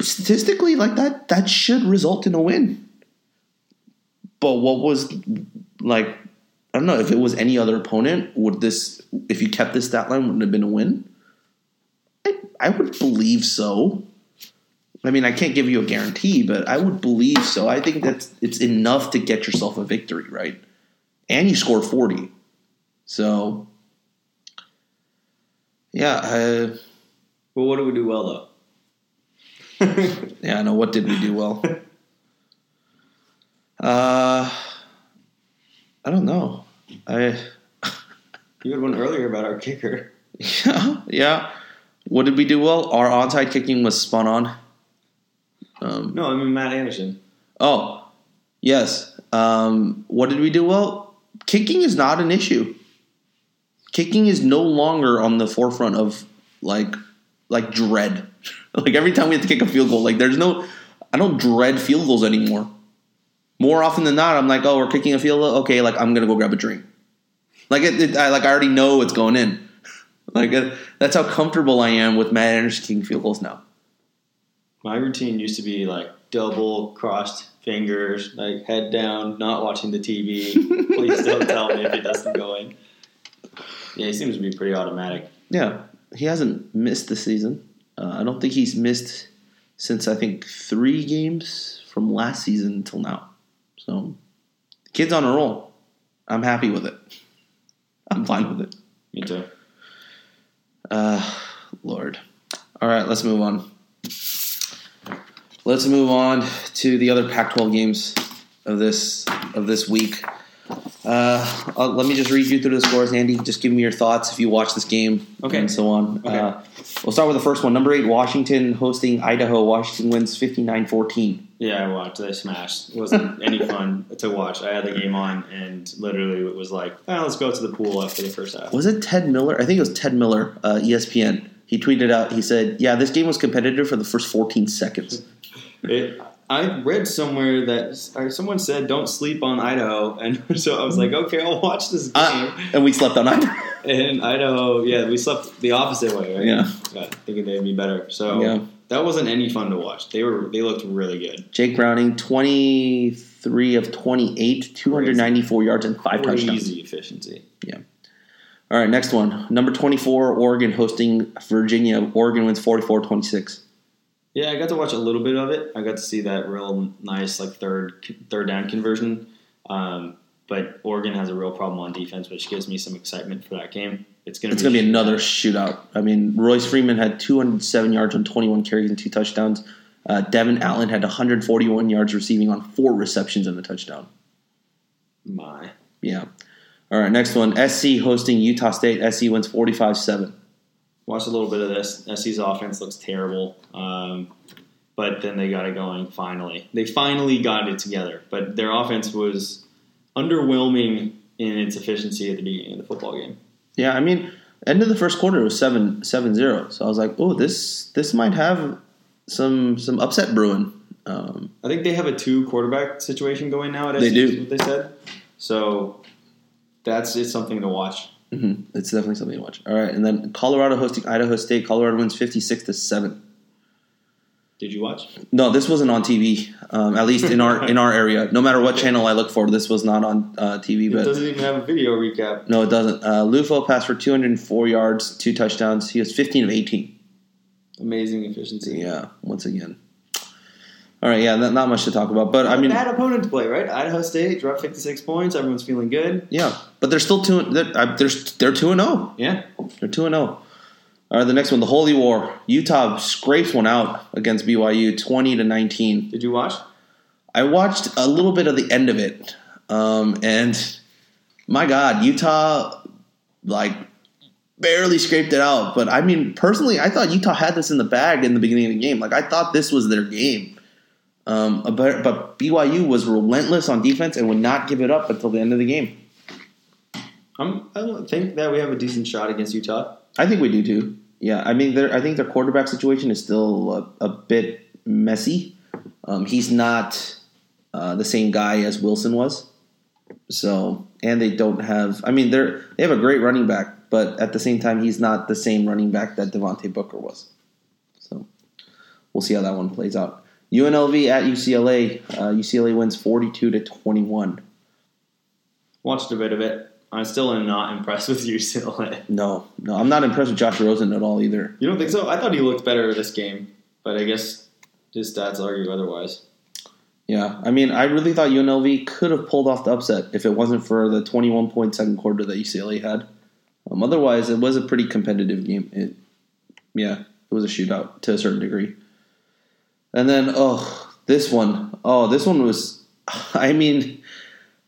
statistically, like that that should result in a win. But what was like? I don't know if it was any other opponent. Would this, if you kept this stat line, wouldn't have been a win? I, I would believe so. I mean, I can't give you a guarantee, but I would believe so. I think that's it's enough to get yourself a victory, right? And you score forty, so yeah, uh, But what did we do well though? yeah. I know what did we do well. Uh, I don't know. I You had one earlier about our kicker. yeah yeah. What did we do well? Our onside kicking was spun on. Um, No, I mean Matt Anderson. Oh, yes. Um, what did we do? Well, kicking is not an issue. Kicking is no longer on the forefront of like like dread. like every time we have to kick a field goal, like there's no I don't dread field goals anymore. More often than not, I'm like, oh, we're kicking a field goal. Okay, like I'm gonna go grab a drink. Like it, it I like I already know it's going in. Like uh, that's how comfortable I am with Matt Anderson kicking field goals now. My routine used to be like double crossed fingers, like head down, not watching the TV. Please don't tell me if it doesn't go in. Yeah, he seems to be pretty automatic. Yeah, he hasn't missed the season. Uh, I don't think he's missed since I think three games from last season until now. So, kid's on a roll. I'm happy with it. I'm fine with it. Me too. Uh, Lord. All right, let's move on. Let's move on to the other Pac-12 games of this of this week. Uh, let me just read you through the scores, Andy. Just give me your thoughts if you watch this game, Okay. and so on. Okay. Uh, we'll start with the first one. Number eight, Washington hosting Idaho. Washington wins 59-14. Yeah, I watched. They smashed. It wasn't any fun to watch. I had the game on, and literally it was like, oh, let's go to the pool after the first half. Was it Ted Miller? I think it was Ted Miller, uh, ESPN. He tweeted out. He said, "Yeah, this game was competitive for the first 14 seconds." It, I read somewhere that someone said don't sleep on Idaho, and so I was like, okay, I'll watch this game. Uh, and we slept on Idaho. and Idaho, yeah, we slept the opposite way, right? Yeah. Yeah, thinking they'd be better. So Yeah. that wasn't any fun to watch. They were they looked really good. Jake Browning, 23 of 28, 294 yards and five touchdowns. Crazy efficiency. Yeah. All right, next one. Number 24, Oregon hosting Virginia. Oregon wins 44 26. Yeah, I got to watch a little bit of it. I got to see that real nice like third third down conversion. Um, but Oregon has a real problem on defense, which gives me some excitement for that game. It's gonna It's be going to be another shootout. I mean, Royce Freeman had 207 yards on 21 carries and two touchdowns. Uh, Devon Allen had 141 yards receiving on four receptions and a touchdown. my. Yeah. All right, next one. SC hosting Utah State. SC wins 45 7. Watched a little bit of this. SC's offense looks terrible, um, but then they got it going finally. They finally got it together, but their offense was underwhelming in its efficiency at the beginning of the football game. Yeah, I mean, end of the first quarter was 7 7 0. So I was like, oh, this this might have some some upset brewing. Um, I think they have a two quarterback situation going now at SC. They do. is What they said. So that's it's something to watch. Mhm, It's definitely something to watch. All right, and then Colorado hosting Idaho State. Colorado wins 56 to 7. Did you watch? No, this wasn't on TV. Um, at least in our in our area. No matter what channel I look for, this was not on uh, TV. It But doesn't even have a video recap. no, it doesn't. Uh, Liufau passed for 204 yards, two touchdowns. He was 15 of 18. Amazing efficiency. Yeah, once again. All right, yeah, not, not much to talk about. But I mean, bad opponent to play, right? Idaho State dropped 56 points. Everyone's feeling good. yeah, but they're still two. They're they're they're two and zero. Yeah. They're two and zero. All right, the next one, the Holy War. Utah scrapes one out against BYU, 20 to 19. Did you watch? I watched a little bit of the end of it, um, and my God, Utah like barely scraped it out. But I mean, personally, I thought Utah had this in the bag in the beginning of the game. Like I thought this was their game. Um, but, but BYU was relentless on defense and would not give it up until the end of the game. I'm, I don't think that we have a decent shot against Utah. I think we do too. Yeah, I mean, I think their quarterback situation is still a, a bit messy. Um, he's not uh, the same guy as Wilson was. So, and they don't have. I mean, they're they have a great running back, but at the same time, he's not the same running back that Devontae Booker was. So, we'll see how that one plays out. UNLV at UCLA. Uh, UCLA wins forty-two to twenty-one. Watched a bit of it. I still am not impressed with UCLA. No, no, I'm not impressed with Josh Rosen at all either. You don't think so? I thought he looked better this game, but I guess his stats argue otherwise. Yeah, I mean, I really thought UNLV could have pulled off the upset if it wasn't for the 21 point second quarter that UCLA had. Um, otherwise, it was a pretty competitive game. It, yeah, it was a shootout to a certain degree. And then, oh, this one. Oh, this one was. I mean,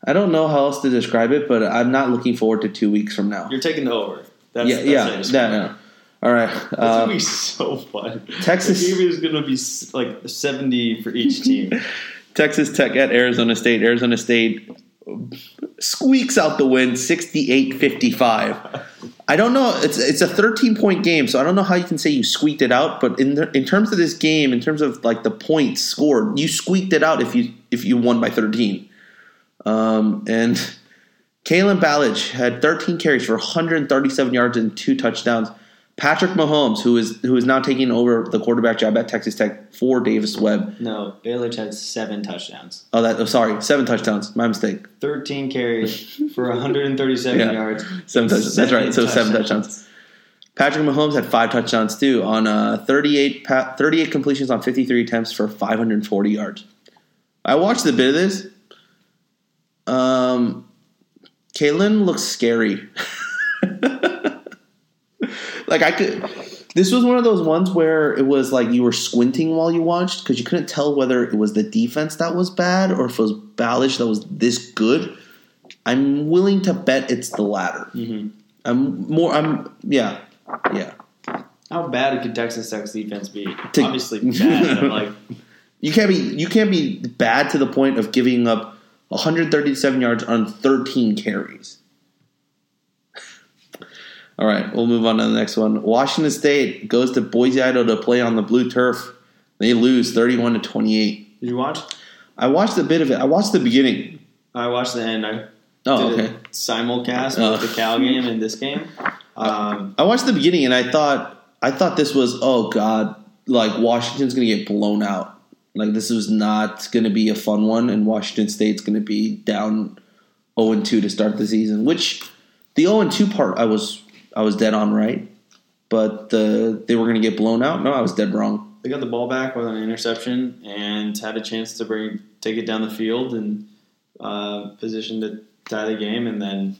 I don't know how else to describe it, but I'm not looking forward to two weeks from now. You're taking the over. That's, yeah, that's yeah, that, yeah. All right. That's Uh, gonna be so fun. Texas- The game is gonna be like seventy for each team. Texas Tech at Arizona State. Arizona State squeaks out the win 68-55. I don't know. It's it's a 13 point game, so I don't know how you can say you squeaked it out. But in the, in terms of this game, in terms of like the points scored, you squeaked it out if you if you won by 13. Um, and Kalen Ballage had 13 carries for 137 yards and two touchdowns. Patrick Mahomes, who is who is now taking over the quarterback job at Texas Tech for Davis Webb. No, Ballage had seven touchdowns, Oh, that. Oh, sorry, seven touchdowns. My mistake. thirteen carries for 137 Yeah. yards. Seven touchdowns. That's right. So seven touchdowns. Patrick Mahomes had five touchdowns too on uh, 38, pa- 38 completions on 53 attempts for 540 yards. I watched a bit of this. Um, Kalen looks scary. like I could. This was one of those ones where it was like you were squinting while you watched because you couldn't tell whether it was the defense that was bad or if it was Ballage that was this good. I'm willing to bet it's the latter. Mhm. I'm more. I'm yeah, yeah. How bad could Texas Tech's defense be? To- Obviously bad. Like, You can't be you can't be bad to the point of giving up 137 yards on 13 carries. All right, we'll move on to the next one. Washington State goes to Boise, Idaho to play on the blue turf. They lose 31 to 28. Did you watch? I watched a bit of it. I watched the beginning. I watched the end. I Oh, did okay. a simulcast Oh. with the Cal game and this game. Um, I watched the beginning and I thought I thought this was oh god, like Washington's gonna get blown out. Like this was not gonna be a fun one, and Washington State's gonna be down zero and two to start the season. Which the zero and two part I was I was dead on right, but the they were gonna get blown out. No, I was dead wrong. they got the ball back with an interception and had a chance to bring take it down the field and uh, position to tie the game, and then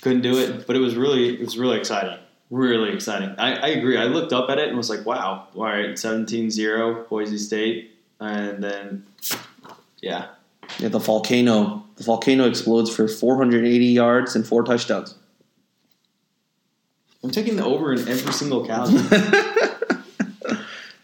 couldn't do it. But it was really it was really exciting. Really exciting. I, I agree. I looked up at it and was like, wow, all right, 17-0, Boise State. And then, yeah. Yeah, the volcano the volcano explodes for 480 yards and four touchdowns. I'm taking the over in every single Cal game.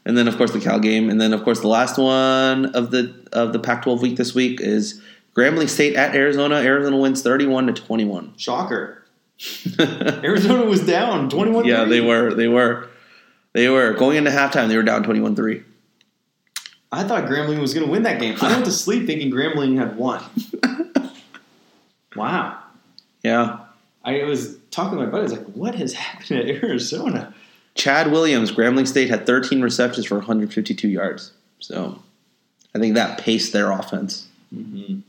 And then of course the Cal game, and then of course the last one of the of the Pac-12 week this week is Grambling State at Arizona. Arizona wins 31 to 21. Shocker. Arizona was down 21 yeah, they were. They were. They were going into halftime. They were down 21-3. I thought Grambling was going to win that game. I went to sleep thinking Grambling had won. wow. Yeah. I it was talking to my buddies like, what has happened at Arizona? Chad Williams, Grambling State had 13 receptions for 152 yards. So I think that paced their offense. Mm-hmm.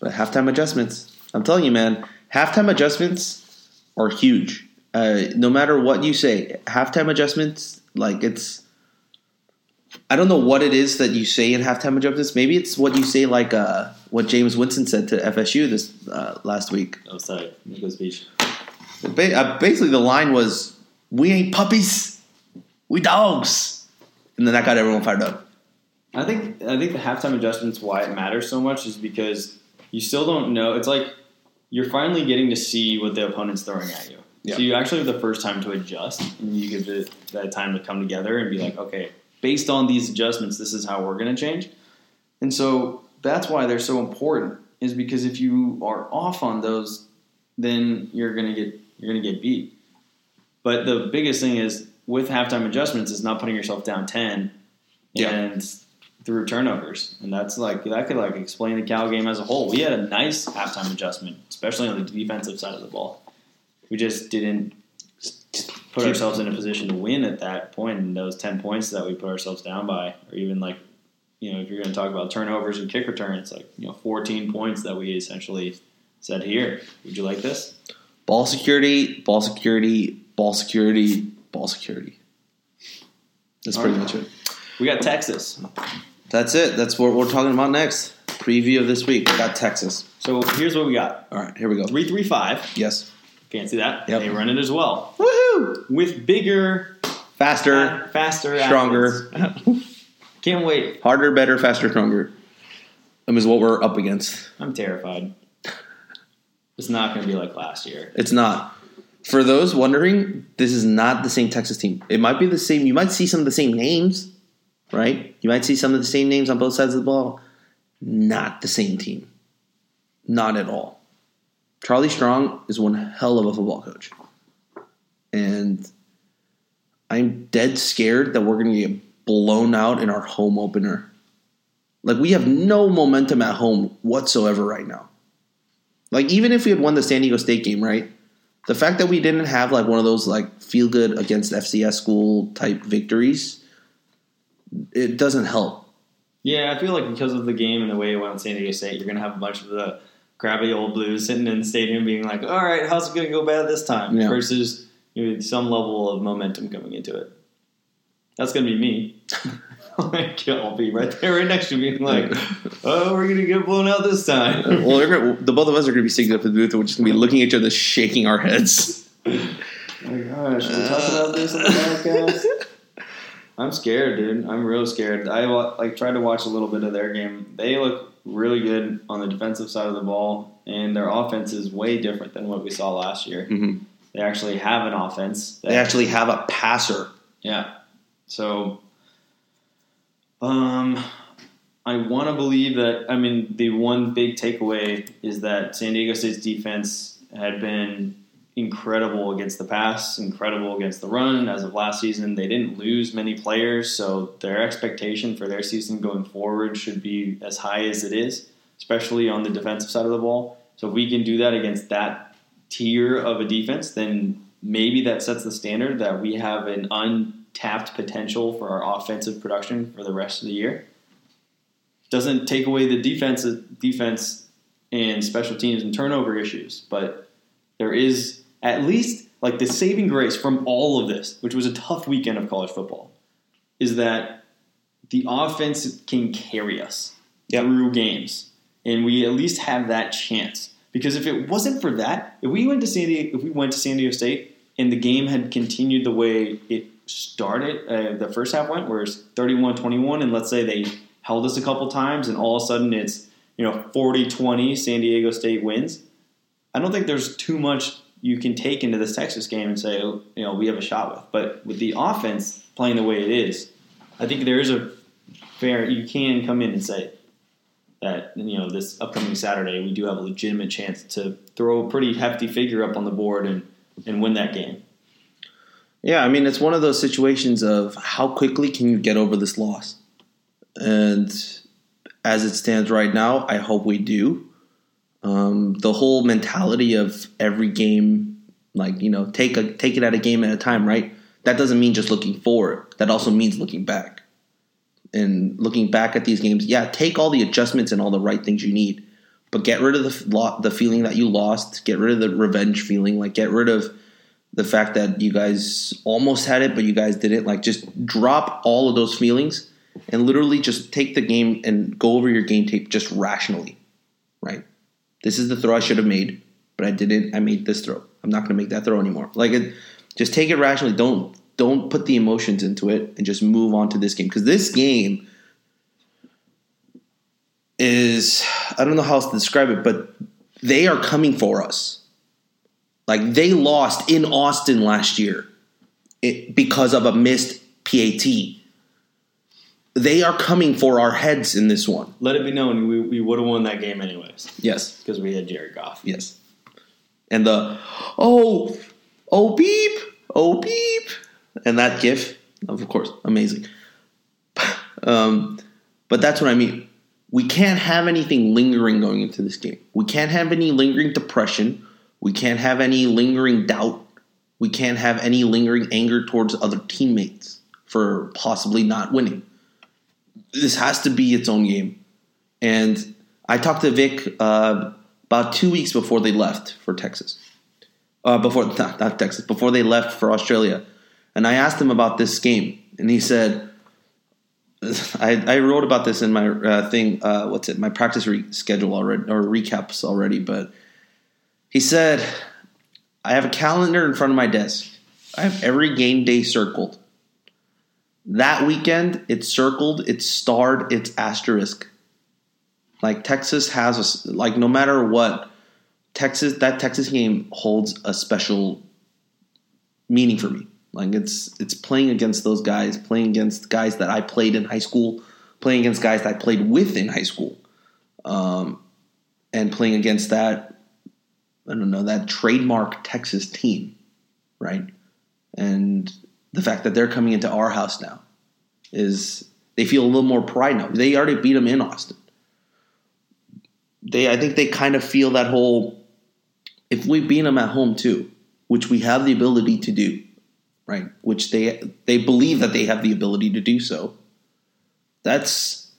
But halftime adjustments, I'm telling you, man, halftime adjustments are huge. Uh, no matter what you say, halftime adjustments, like it's. I don't know what it is that you say in halftime adjustments. Maybe it's what you say, like uh, what Jameis Winston said to FSU this uh, last week. Oh, sorry. Nicholas Beach. Ba- uh, basically, the line was, "We ain't puppies, we dogs," and then that got everyone fired up. I think I think the halftime adjustments why it matters so much is because you still don't know. It's like you're finally getting to see what the opponent's throwing at you. Yeah. So you actually have the first time to adjust, and you give it that time to come together and be like, okay, based on these adjustments, this is how we're going to change. And so that's why they're so important. Is because if you are off on those, then you're going to get you're going to get beat. But the biggest thing is with halftime adjustments is not putting yourself down ten Yeah. and through turnovers, and that's like that could like explain the Cal game as a whole. We had a nice halftime adjustment, especially on the defensive side of the ball. We just didn't put ourselves in a position to win at that point, and those ten points that we put ourselves down by, or even like you know, if you're going to talk about turnovers and kick returns, like you know, 14 points that we essentially said here. Would you like this? Ball security, ball security, ball security, ball security. That's pretty Alright. much it. We got Texas. That's it. That's what we're talking about next. Preview of this week. We got Texas. So here's what we got: All right, here we go. three three five. Yes. Fancy that? Yep. They run it as well Woohoo! with bigger, Faster, fa- faster, stronger. Can't wait. harder, better, faster, stronger. Um, is what we're up against. I'm terrified. It's not going to be like last year. It's not. For those wondering, this is not the same Texas team. It might be the same. You might see some of the same names, right? You might see some of the same names on both sides of the ball. Not the same team. Not at all. Charlie Strong is one hell of a football coach. And I'm dead scared that we're going to get blown out in our home opener. Like, we have no momentum at home whatsoever right now. Like, even if we had won the San Diego State game, right? The fact that we didn't have like one of those like feel good against FCS school type victories, it doesn't help. Yeah, I feel like because of the game and the way it went San Diego State, you're going to have a bunch of the crabby old blues sitting in the stadium being like, all right, how's it going to go bad this time? Yeah. Versus you know, some level of momentum coming into it. That's going to be me. Like, I'll be right there, right next to me, like, oh, we're going to get blown out this time. well, gonna, the both of us are going to be sitting up in the booth, and we're just going to be looking at each other, shaking our heads. Oh my gosh, we talk about this on the podcast? I'm scared, dude. I'm real scared. I like tried to watch a little bit of their game. They look really good on the defensive side of the ball, and their offense is way different than what we saw last year. Mhm. They actually have an offense. That, They actually have a passer. yeah. So, um, I want to believe that. I mean, the one big takeaway is that San Diego State's defense had been incredible against the pass, incredible against the run. As of last season, they didn't lose many players, so their expectation for their season going forward should be as high as it is, especially on the defensive side of the ball. So if we can do that against that tier of a defense, then maybe that sets the standard that we have an untapped potential for our offensive production for the rest of the year. Doesn't take away the defense defense and special teams and turnover issues, but there is at least like the saving grace from all of this, which was a tough weekend of college football, is that the offense can carry us Yep. through games, and we at least have that chance. Because if it wasn't for that, if we went to San Diego, if we went to San Diego State and the game had continued the way it started, uh, the first half went, where it's 31-21, and let's say they held us a couple times, and all of a sudden it's you know 40-20, San Diego State wins. I don't think there's too much you can take into this Texas game and say, you know, we have a shot with. But with the offense playing the way it is, I think there is a fair. You can come in and say that you know this upcoming Saturday we do have a legitimate chance to throw a pretty hefty figure up on the board and and win that game. Yeah, I mean, it's one of those situations of how quickly can you get over this loss? And as it stands right now, I hope we do. Um, the whole mentality of every game, like you know, take a take it at a game at a time, right? That doesn't mean just looking forward. That also means looking back. And looking back at these games, yeah, take all the adjustments and all the right things you need, but get rid of the the feeling that you lost. Get rid of the revenge feeling. Like get rid of the fact that you guys almost had it, but you guys didn't. Like, just drop all of those feelings and literally just take the game and go over your game tape just rationally, right? This is the throw I should have made, but I didn't. I made this throw. I'm not going to make that throw anymore. Like, it, just take it rationally. Don't don't put the emotions into it and just move on to this game because this game is I don't know how else to describe it, but they are coming for us. Like they lost in Austin last year because of a missed PAT. They are coming for our heads in this one. Let it be known we, we would have won that game anyways Yes. because we had Jared Goff. Yes. And the oh oh beep oh beep and that gif of course amazing. um, but that's what I mean. We can't have anything lingering going into this game. We can't have any lingering depression. We can't have any lingering doubt. We can't have any lingering anger towards other teammates for possibly not winning. This has to be its own game. And I talked to Vic uh, about two weeks before they left for Texas. Uh, before not, not Texas, before they left for Australia, and I asked him about this game, and he said, "I, I wrote about this in my uh, thing. Uh, what's it? My practice re- schedule already or recaps already." But he said, "I have a calendar in front of my desk. I have every game day circled. That weekend, it's circled, it's starred, it's asterisk. Like Texas has a like no matter what, Texas that Texas game holds a special meaning for me. Like it's it's playing against those guys, playing against guys that I played in high school, playing against guys that I played with in high school, um, and playing against that I don't know that trademark Texas team, right? And the fact that they're coming into our house now is they feel a little more pride now. They already beat them in Austin. They, I think they kind of feel that whole. If we beat them at home too, which we have the ability to do, right? Which they they believe that they have the ability to do so. That's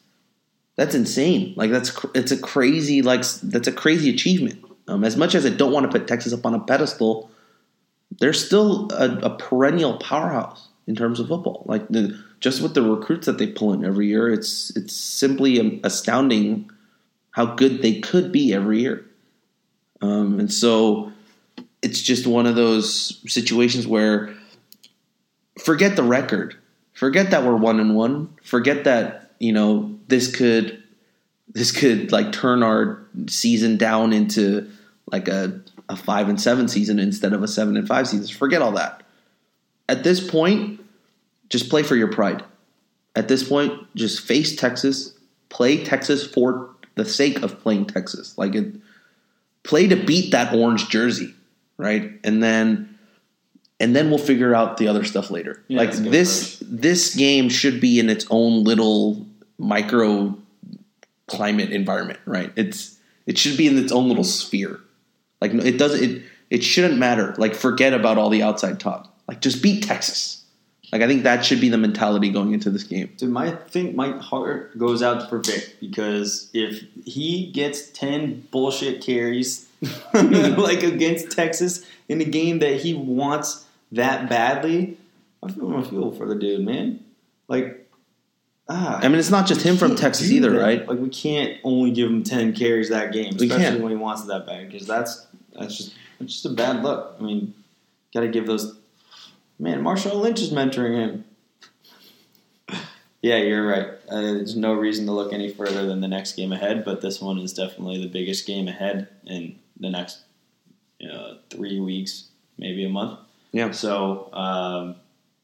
that's insane. Like that's it's a crazy like that's a crazy achievement. Um, as much as I don't want to put Texas up on a pedestal, they're still a, a perennial powerhouse in terms of football. Like the, just with the recruits that they pull in every year, it's it's simply astounding how good they could be every year. Um, and so it's just one of those situations where forget the record, forget that we're one and one, forget that you know this could this could like turn our season down into like a, a five and seven season instead of a seven and five season. Forget all that. At this point, just play for your pride. At this point, just face Texas, play Texas for the sake of playing Texas. Like it, play to beat that orange jersey. right? And then and then we'll figure out the other stuff later. Yeah, like this this game should be in its own little micro climate environment, right? It's it should be in its own little sphere. Like it doesn't it it shouldn't matter. Like forget about all the outside talk. Like just beat Texas. Like I think that should be the mentality going into this game. Dude, my think my heart goes out for Vic because if he gets ten bullshit carries like against Texas in a game that he wants that badly, I feel I feel for the dude, man. Like, ah, I mean, it's not just him from Texas either, that. right? Like we can't only give him ten carries that game, We especially can't. when he wants it that bad, because that's that's just that's just a bad look. I mean, got to give those. Man, Marshawn Lynch is mentoring him. Yeah, you're right. Uh, there's no reason to look any further than the next game ahead, but this one is definitely the biggest game ahead in the next you know, three weeks, maybe a month. Yeah. So um,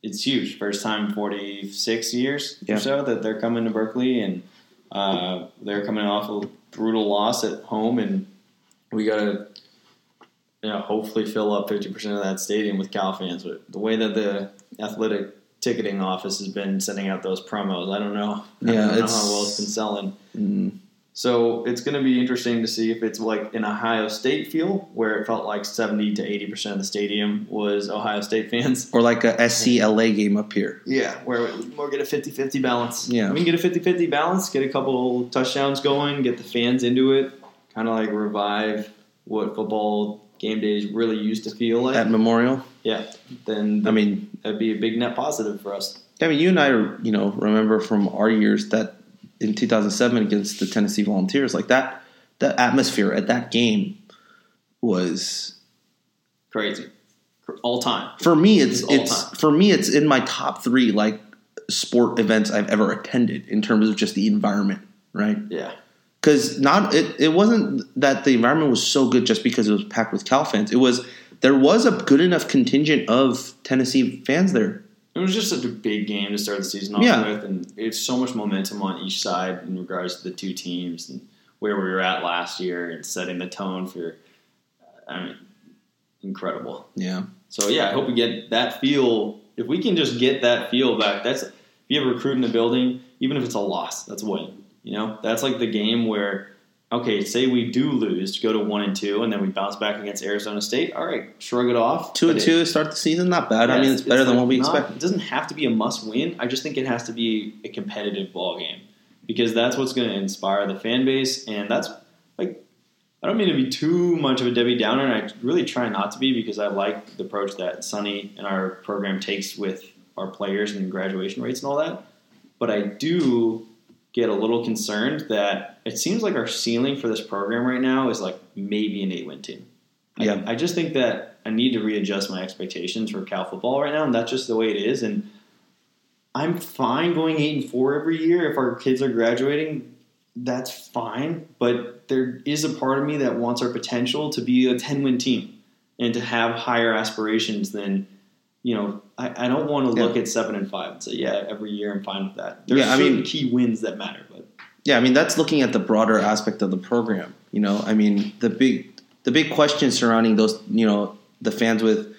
it's huge. First time in 46 years Yeah. or so that they're coming to Berkeley, and uh, they're coming off a brutal loss at home, and we got to you know, hopefully fill up 50% of that stadium with Cal fans. But the way that the athletic ticketing office has been sending out those promos, I don't know. I Yeah, don't know it's- how well it's been selling. Mm, So it's going to be interesting to see if it's like an Ohio State feel, where it felt like 70 to 80% of the stadium was Ohio State fans. or like a SCLA game up here. Yeah, where we more get a 50 50 balance. Yeah. We can get a 50 50 balance, get a couple touchdowns going, get the fans into it, kind of like revive what football game days really used to feel like. At Memorial, yeah, then I mean, that'd be a big net positive for us. I mean, you and I, you know, remember from our years that in 2007 against the Tennessee Volunteers, like that, that atmosphere at that game was Crazy. All time. for me. It's All it's time. for me. It's in my top three like sport events I've ever attended in terms of just the environment, right? Yeah. because not it, it wasn't that the environment was so good just because it was packed with Cal fans. It was there was a good enough contingent of Tennessee fans there. It was just such a big game to start the season off Yeah. with, and it's so much momentum on each side in regards to the two teams and where we were at last year and setting the tone for. I mean, incredible. Yeah, So yeah, I hope we get that feel. If we can just get that feel back, that's if you have a recruit in the building, even if it's a loss, that's a win. You know, that's like the game where okay, say we do lose, go to one and two, and then we bounce back against Arizona State. All right, shrug it off. two and two to start the season, not bad. I mean, it's better than like what we not- expected. It doesn't have to be a must win. I just think it has to be a competitive ball game because that's what's going to inspire the fan base, and that's like I don't mean to be too much of a Debbie Downer, and I really try not to be because I like the approach that Sonny and our program takes with our players and graduation rates and all that. But I do get a little concerned that it seems like our ceiling for this program right now is like maybe an eight win team. I- Yeah. I, just think that I need to readjust my expectations for Cal football right now, and that's just the way it is. And I'm fine going eight and four every year if our kids are graduating. That's fine, but there is a part of me that wants our potential to be a ten win team and to have higher aspirations than you know. I, I don't want to Yeah. look at seven and five and say, yeah, every year I'm fine with that. There's Yeah, I mean- key wins that matter, but Yeah, I mean that's looking at the broader aspect of the program. You know, I mean the big the big question surrounding those, you know, the fans with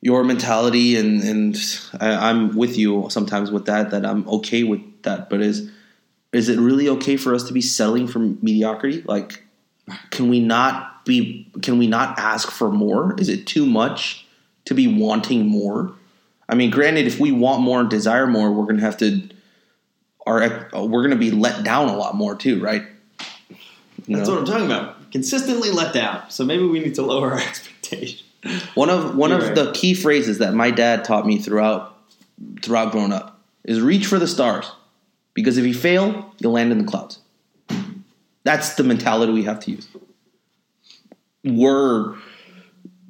your mentality and and I, I'm with you sometimes with that. That I'm okay with that, but is is it really okay for us to be settling for mediocrity? Like, can we not be? Can we not ask for more? Is it too much to be wanting more? I mean, granted, if we want more and desire more, we're going to have to are we're going to be let down a lot more too, right? You that's know? what I'm talking about. Consistently let down. So maybe we need to lower our expectations. one of one You're of right. the key phrases that my dad taught me throughout throughout growing up is reach for the stars because if you fail, you'll land in the clouds. That's the mentality we have to use. We're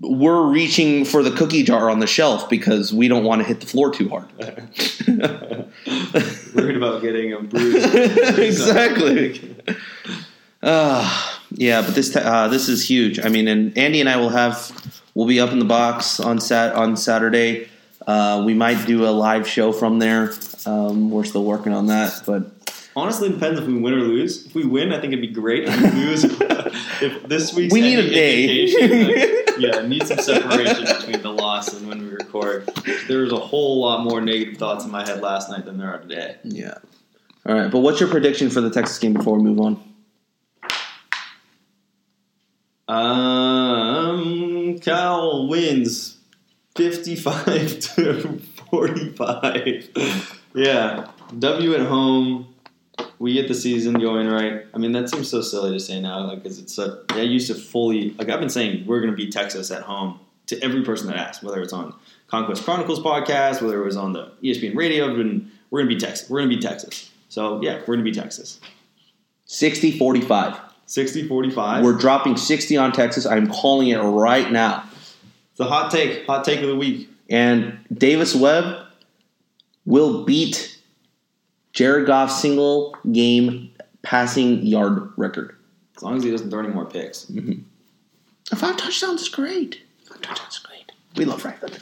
we're reaching for the cookie jar on the shelf because we don't want to hit the floor too hard. Worried about getting a bruise. exactly. Uh, yeah, but this uh, this is huge. I mean, and Andy and I will have we'll be up in the box on sat on Saturday. Uh, we might do a live show from there. Um, we're still working on that, but Honestly, it depends if we win or lose. If we win, I think it'd be great. If we lose, if this week's We need a day. Yeah, need some separation between the loss and when we record. There was a whole lot more negative thoughts in my head last night than there are today. Yeah. All right, but what's your prediction for the Texas game before we move on? Um, Cal wins 55 to 45. yeah, W at home. We get the season going right. I mean, that seems so silly to say now, like, because it's such. I used to fully like I've been saying we're going to beat Texas at home to every person that asks, whether it's on Conquest Chronicles podcast, whether it was on the ESPN radio, we're going to beat Texas. We're going to beat Texas. So yeah, we're going to beat Texas. 60 45. 60 45. We're dropping 60 on Texas. I'm calling it right now. It's a hot take. Hot take of the week. And Davis Webb will beat Jared Goff's single game passing yard record. As long as he doesn't throw any more picks. Five touchdowns is great. Five touchdowns is great. We love Franklin.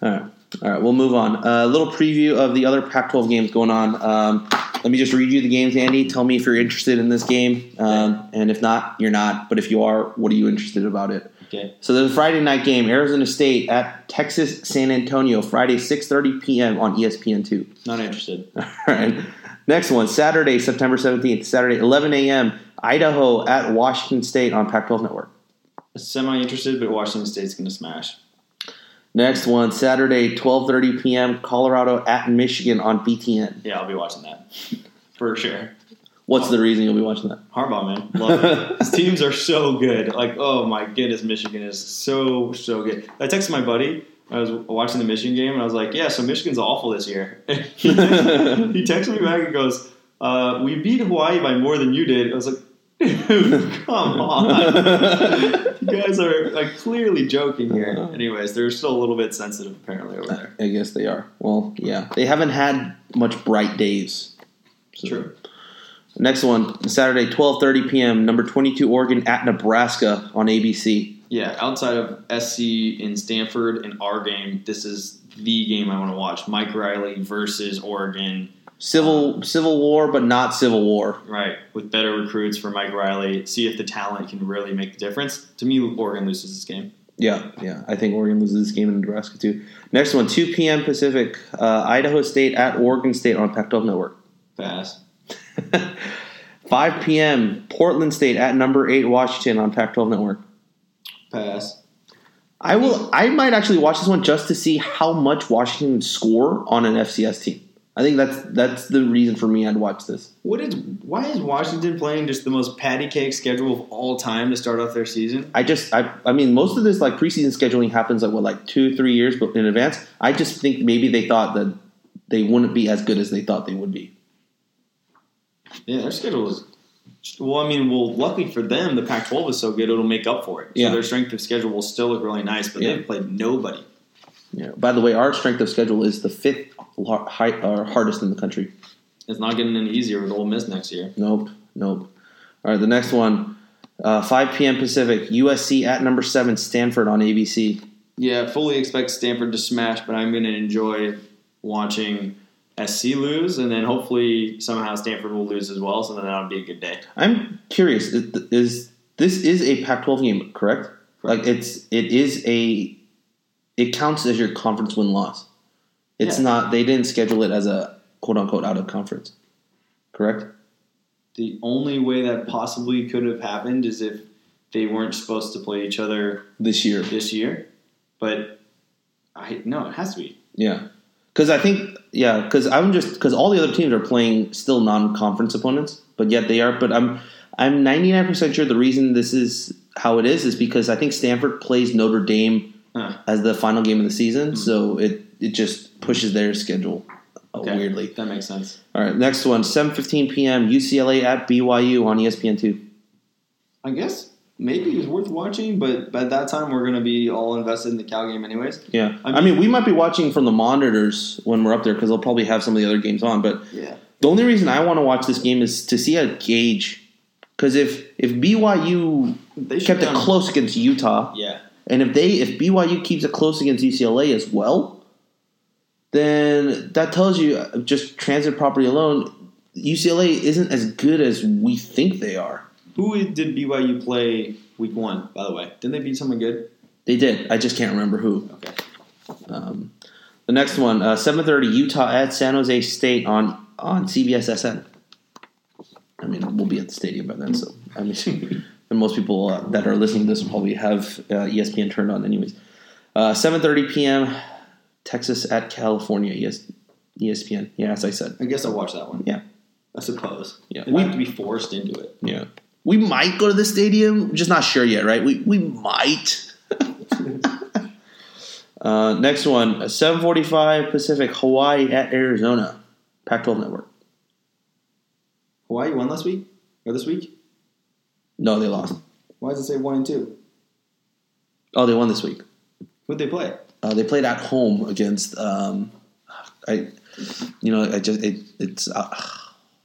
All right. All right, we'll move on. A little preview of the other Pac 12 games going on. Um, let me just read you the games, Andy. Tell me if you're interested in this game. Um, and if not, you're not. But if you are, what are you interested about it? Okay. So there's a Friday night game, Arizona State at Texas San Antonio, Friday 6:30 p.m. on E ESPN2. Not interested. All right. Next one, Saturday, September 17th, Saturday 11 a.m. Idaho at Washington State on Pac-12 Network. Semi interested, but Washington State's going to smash. Next one, Saturday 12:30 p.m. Colorado at Michigan on BTN. Yeah, I'll be watching that for sure. What's the reason you'll be watching that? Harbaugh, man, love it. His teams are so good. Like, oh my goodness, Michigan is so so good. I texted my buddy. I was watching the Michigan game, and I was like, "Yeah, so Michigan's awful this year." he texted me back and goes, uh, "We beat Hawaii by more than you did." I was like, come on! you guys are like clearly joking here." Anyways, they're still a little bit sensitive apparently over there. I guess they are. Well, yeah, they haven't had much bright days. So- True. Next one, Saturday 12:30 p.m. Number 22 Oregon at Nebraska on ABC. Yeah, outside of SC in Stanford and our game, this is the game I want to watch. Mike Riley versus Oregon, Civil Civil War, but not Civil War. right? With better recruits for Mike Riley. See if the talent can really make the difference. To me, Oregon loses this game. Yeah, yeah. I think Oregon loses this game in Nebraska too. Next one, 2 p.m. Pacific. Uh, Idaho State at Oregon State on Pac-12 Network. Pass. 5 p.m. Portland State at number eight Washington on Pac-12 Network. Pass. I will. I might actually watch this one just to see how much Washington score on an FCS team. I think that's that's the reason for me I'd watch this. What is? Why is Washington playing just the most patty cake schedule of all time to start off their season? I just I I mean most of this like preseason scheduling happens like what like two three years but in advance. I just think maybe they thought that they wouldn't be as good as they thought they would be. Yeah, their schedule is. Well, I mean, well, luckily for them, the Pac-12 is so good it'll make up for it. So Yeah. their strength of schedule will still look really nice, but Yeah. they've played nobody. Yeah. By the way, our strength of schedule is the fifth high, uh, hardest in the country. It's not getting any easier with Ole Miss next year. Nope, nope. All right, the next one, uh, 5 p.m. Pacific. USC at number seven Stanford on ABC. Yeah, fully expect Stanford to smash, but I'm going to enjoy watching SC lose, and then hopefully somehow Stanford will lose as well. So then that'll be a good day. I'm curious. Is, is this is a Pac-12 game, correct? Like it's it is a it counts as your conference win loss. It's Yeah. not. They didn't schedule it as a quote unquote out of conference, correct? The only way that possibly could have happened is if they weren't supposed to play each other This year, this year, but I no, it has to be. yeah. Because I think yeah. Because I'm just because all the other teams are playing still non-conference opponents, but yet they are. But I'm I'm 99 percent sure the reason this is how it is is because I think Stanford plays Notre Dame Huh. as the final game of the season, so it it just pushes their schedule uh, Okay, weirdly. that makes sense. All right, next one, 7:15 p.m. UCLA at BYU on ESPN two. I guess maybe it's worth watching, but by that time we're going to be all invested in the Cal game anyways. Yeah, I I mean, we might be watching from the monitors when we're up there because they'll probably have some of the other games on. But Yeah. the only reason I want to watch this game is to see a gauge. Because if if BYU They kept it close against Utah, Yeah. and if they if BYU keeps it close against UCLA as well, then that tells you uh, just transitive property alone, UCLA isn't as good as we think they are. Who did BYU play week one, by the way? Didn't they beat someone good? They did. I just can't remember who. Okay. Um, the next one, uh, 7:30, Utah at San Jose State on on CBS SN. I mean, we'll be at the stadium by then, so I mean, and most people uh, that are listening to this will probably have uh, ESPN turned on, anyways. Uh, 7:30 p.m. Texas at California. Yes, ESPN. Yeah, as I said. I guess I'll watch that one. Yeah. I suppose. Yeah. Might have to be forced into it. Yeah. We might go to the stadium, just not sure yet, right? We we might. uh, next one, seven forty-five Pacific, Hawaii at Arizona, Pac-12 network. Hawaii won last week or this week. No, they lost. Why does it say one and two? Oh, they won this week. Who'd they play? Uh, they played at home against. Um, I, you know, I just it, it's. Uh,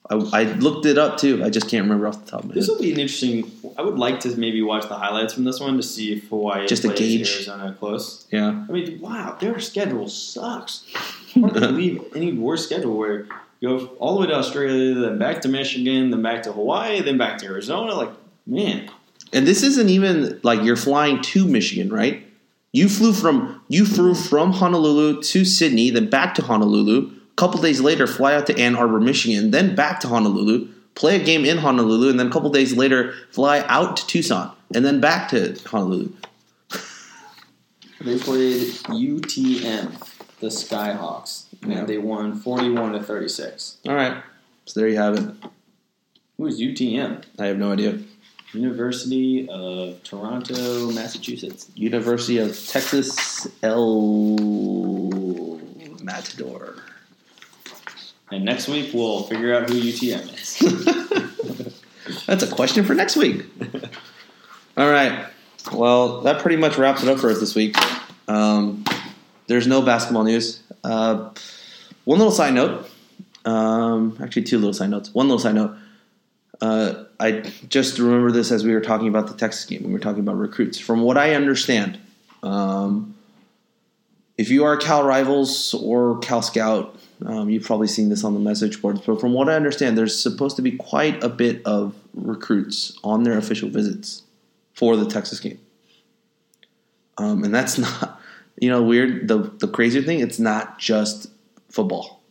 I, I looked it up too. I just can't remember off the top of my head. This will be an interesting. I would like to maybe watch the highlights from this one to see if Hawaii Just plays gauge. Arizona close. Yeah, I mean, wow, their schedule sucks. Hard to believe any worse schedule where you go all the way to Australia, then back to Michigan, then back to Hawaii, then back to Arizona. Like, man, and this isn't even like you're flying to Michigan, right? You flew from you flew from Honolulu to Sydney, then back to Honolulu. Couple days later, fly out to Ann Arbor, Michigan, then back to Honolulu, play a game in Honolulu, and then a couple days later, fly out to Tucson, and then back to Honolulu. they played UTM, the Skyhawks, Yeah. and they won forty-one to thirty-six. All right, so there you have it. Who is UTM? I have no idea. University of Toronto, Massachusetts. University of Texas El Matador. And next week we'll figure out who UTM is. That's a question for next week. All right. Well, that pretty much wraps it up for us this week. Um, there's no basketball news. Uh, one little side note. Um, actually, two little side notes. One little side note. Uh, I just remember this as we were talking about the Texas game. When we were talking about recruits. From what I understand, um, if you are Cal Rivals or Cal Scout, um, you've probably seen this on the message boards. But from what I understand, there's supposed to be quite a bit of recruits on their official visits for the Texas game. Um, and that's not, you know, weird. The the crazier thing, it's not just football.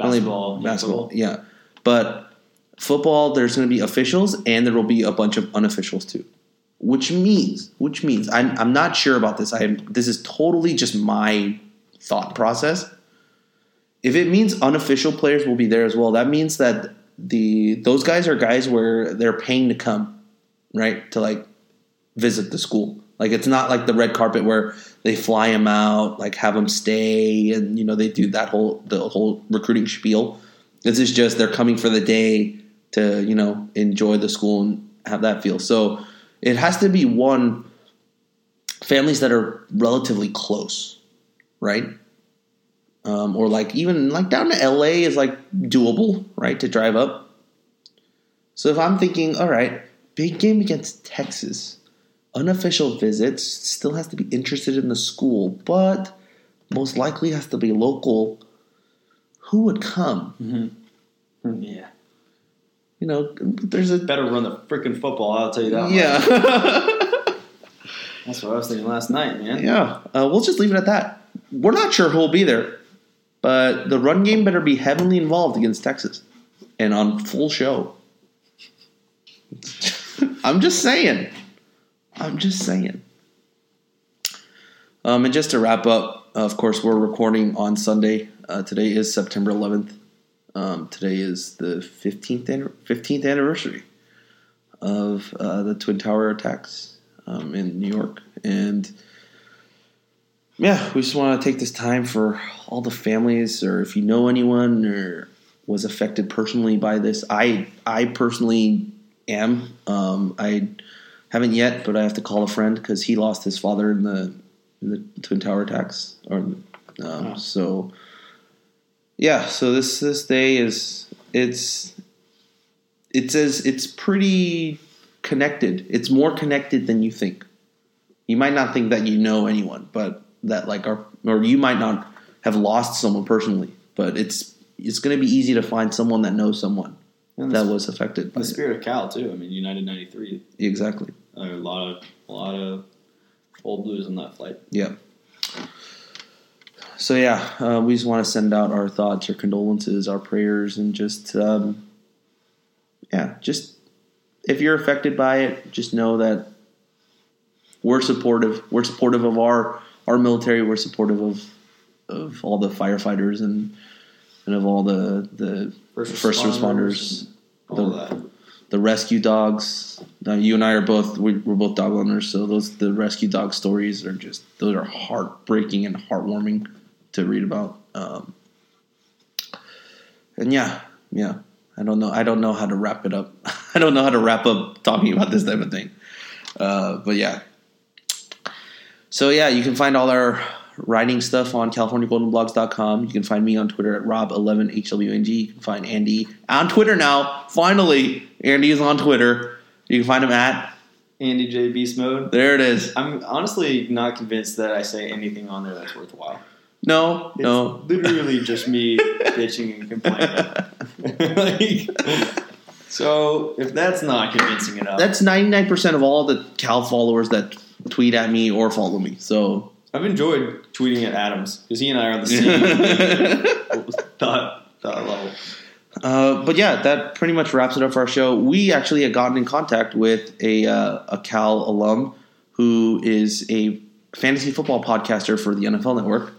Only Basketball, yeah, basketball, football. yeah. But football, there's going to be officials, and there will be a bunch of unofficials too. Which means, which means, I'm I'm not sure about this. I this is totally just my thought process. If it means unofficial players will be there as well, that means that the those guys are guys where they're paying to come, right? To like visit the school. Like it's not like the red carpet where they fly them out, like have them stay, and you know they do that whole the whole recruiting spiel. This is just they're coming for the day to you know enjoy the school and have that feel. So it has to be one families that are relatively close, right? Um, or like even like down to LA is like doable, right? To drive up. So if I'm thinking, all right, big game against Texas, unofficial visits, still has to be interested in the school, but most likely has to be local. Who would come? Yeah. You know, there's a Better run the freaking football, I'll tell you that. yeah, That's what I was thinking last night, man. yeah. Uh, we'll just leave it at that. We're not sure who will be there, but the run game better be heavily involved against Texas and on full show. I'm just saying. I'm just saying. Um, and just to wrap up, of course, we're recording on Sunday. Uh, today is September 11th. Um, today is the 15th, anni- 15th anniversary of uh, the Twin Tower attacks um, in New York. And yeah, we just want to take this time for all the families, or if you know anyone or was affected personally by this. I I personally am. Um, I haven't yet, but I have to call a friend because he lost his father in the in the Twin Tower attacks. Or um, so yeah. So this this day is it's it's as it's pretty connected. It's more connected than you think. You might not think that you know anyone, but that like our or you might not have lost someone personally, but it's it's going to be easy to find someone that knows someone And that the, was affected by the it. spirit of Cal too. I mean, United '93. Exactly. A lot of a lot of old blues on that flight. Yeah. So yeah, uh, we just want to send out our thoughts, our condolences, our prayers, and just um, yeah, just if you're affected by it, just know that we're supportive. We're supportive of our our military. We're supportive of of all the firefighters and and of all the the First first, responders responders, All the, that. the rescue dogs. Uh, you and I are both we, we're both dog owners, so those the rescue dog stories are just those are heartbreaking and heartwarming to read about. Um, and yeah, yeah, I don't know. I don't know how to wrap it up. I don't know how to wrap up talking about this type of thing. Uh, but yeah. So yeah, you can find all our writing stuff on CaliforniaGoldenBlogs.com. You can find me on Twitter at Rob11HWNG. You can find Andy on Twitter now. Finally, Andy is on Twitter. You can find him at Andy J Beast Mode. there. It is. I'm honestly not convinced that I say anything on there that's worthwhile. No, It's no. literally just me bitching and complaining. like, so if that's not convincing enough, That's ninety nine percent of all the Cal followers that tweet at me or follow me. So I've enjoyed tweeting at Adams because he and I are on the same thought, thought level. Uh, but yeah, that pretty much wraps it up for our show. We actually had gotten in contact with a uh, a Cal alum who is a fantasy football podcaster for the NFL Network.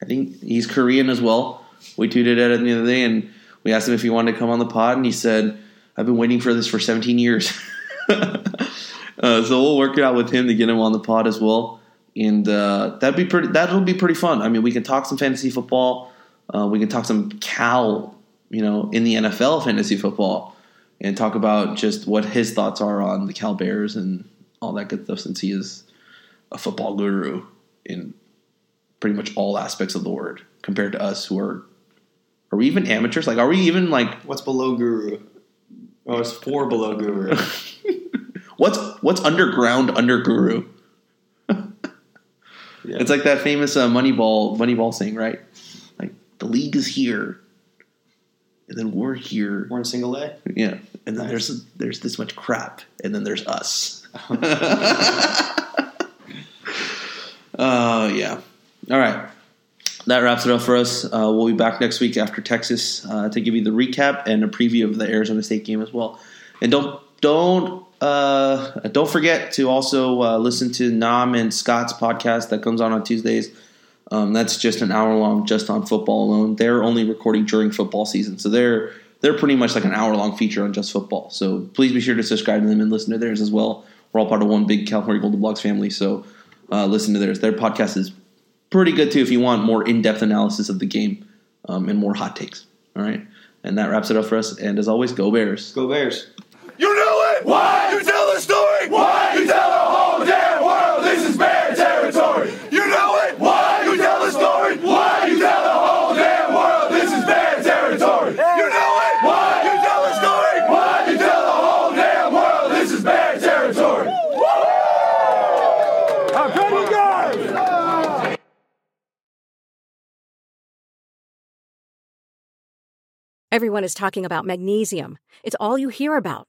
I think he's Korean as well. We tweeted at him the other day, and we asked him if he wanted to come on the pod, and he said, "I've been waiting for this for 17 years." uh, so we'll work it out with him to get him on the pod as well, and uh, that'd be pretty. That'll be pretty fun. I mean, we can talk some fantasy football. Uh, we can talk some Cal, you know, in the NFL fantasy football, and talk about just what his thoughts are on the Cal Bears and all that good stuff. Since he is a football guru in pretty much all aspects of the word, compared to us who are, are we even amateurs? Like, are we even like What's below Guru? Oh, it's four below Guru. what's what's underground under guru? Yeah. It's like that famous uh, Moneyball Moneyball saying, right? Like the league is here, and then we're here. We're in single A. Yeah, and then Nice. there's there's this much crap, and then there's us. Oh yeah. All right. That wraps it up for us. Uh, we'll be back next week after Texas uh, to give you the recap and a preview of the Arizona State game as well. And don't don't uh, don't forget to also uh, listen to Nam and Scott's podcast that comes on on Tuesdays. Um, that's just an hour long, just on football alone. They're only recording during football season, so they're they're pretty much like an hour long feature on just football. So please be sure to subscribe to them and listen to theirs as well. We're all part of one big California Golden Blogs family, so uh, listen to theirs. Their podcast is pretty good too if you want more in depth analysis of the game um, and more hot takes. All right, and that wraps it up for us. And as always, go Bears. Go Bears. You know it! Why? You tell the story! Why? You tell the whole damn world this is bear territory! You know it! Why? You tell the story! Why? You tell the whole damn world this is bear territory! You know it! Why? You tell the story! Why? You tell the whole damn world this is bear territory! How come you guys? Everyone is talking about magnesium. It's all you hear about.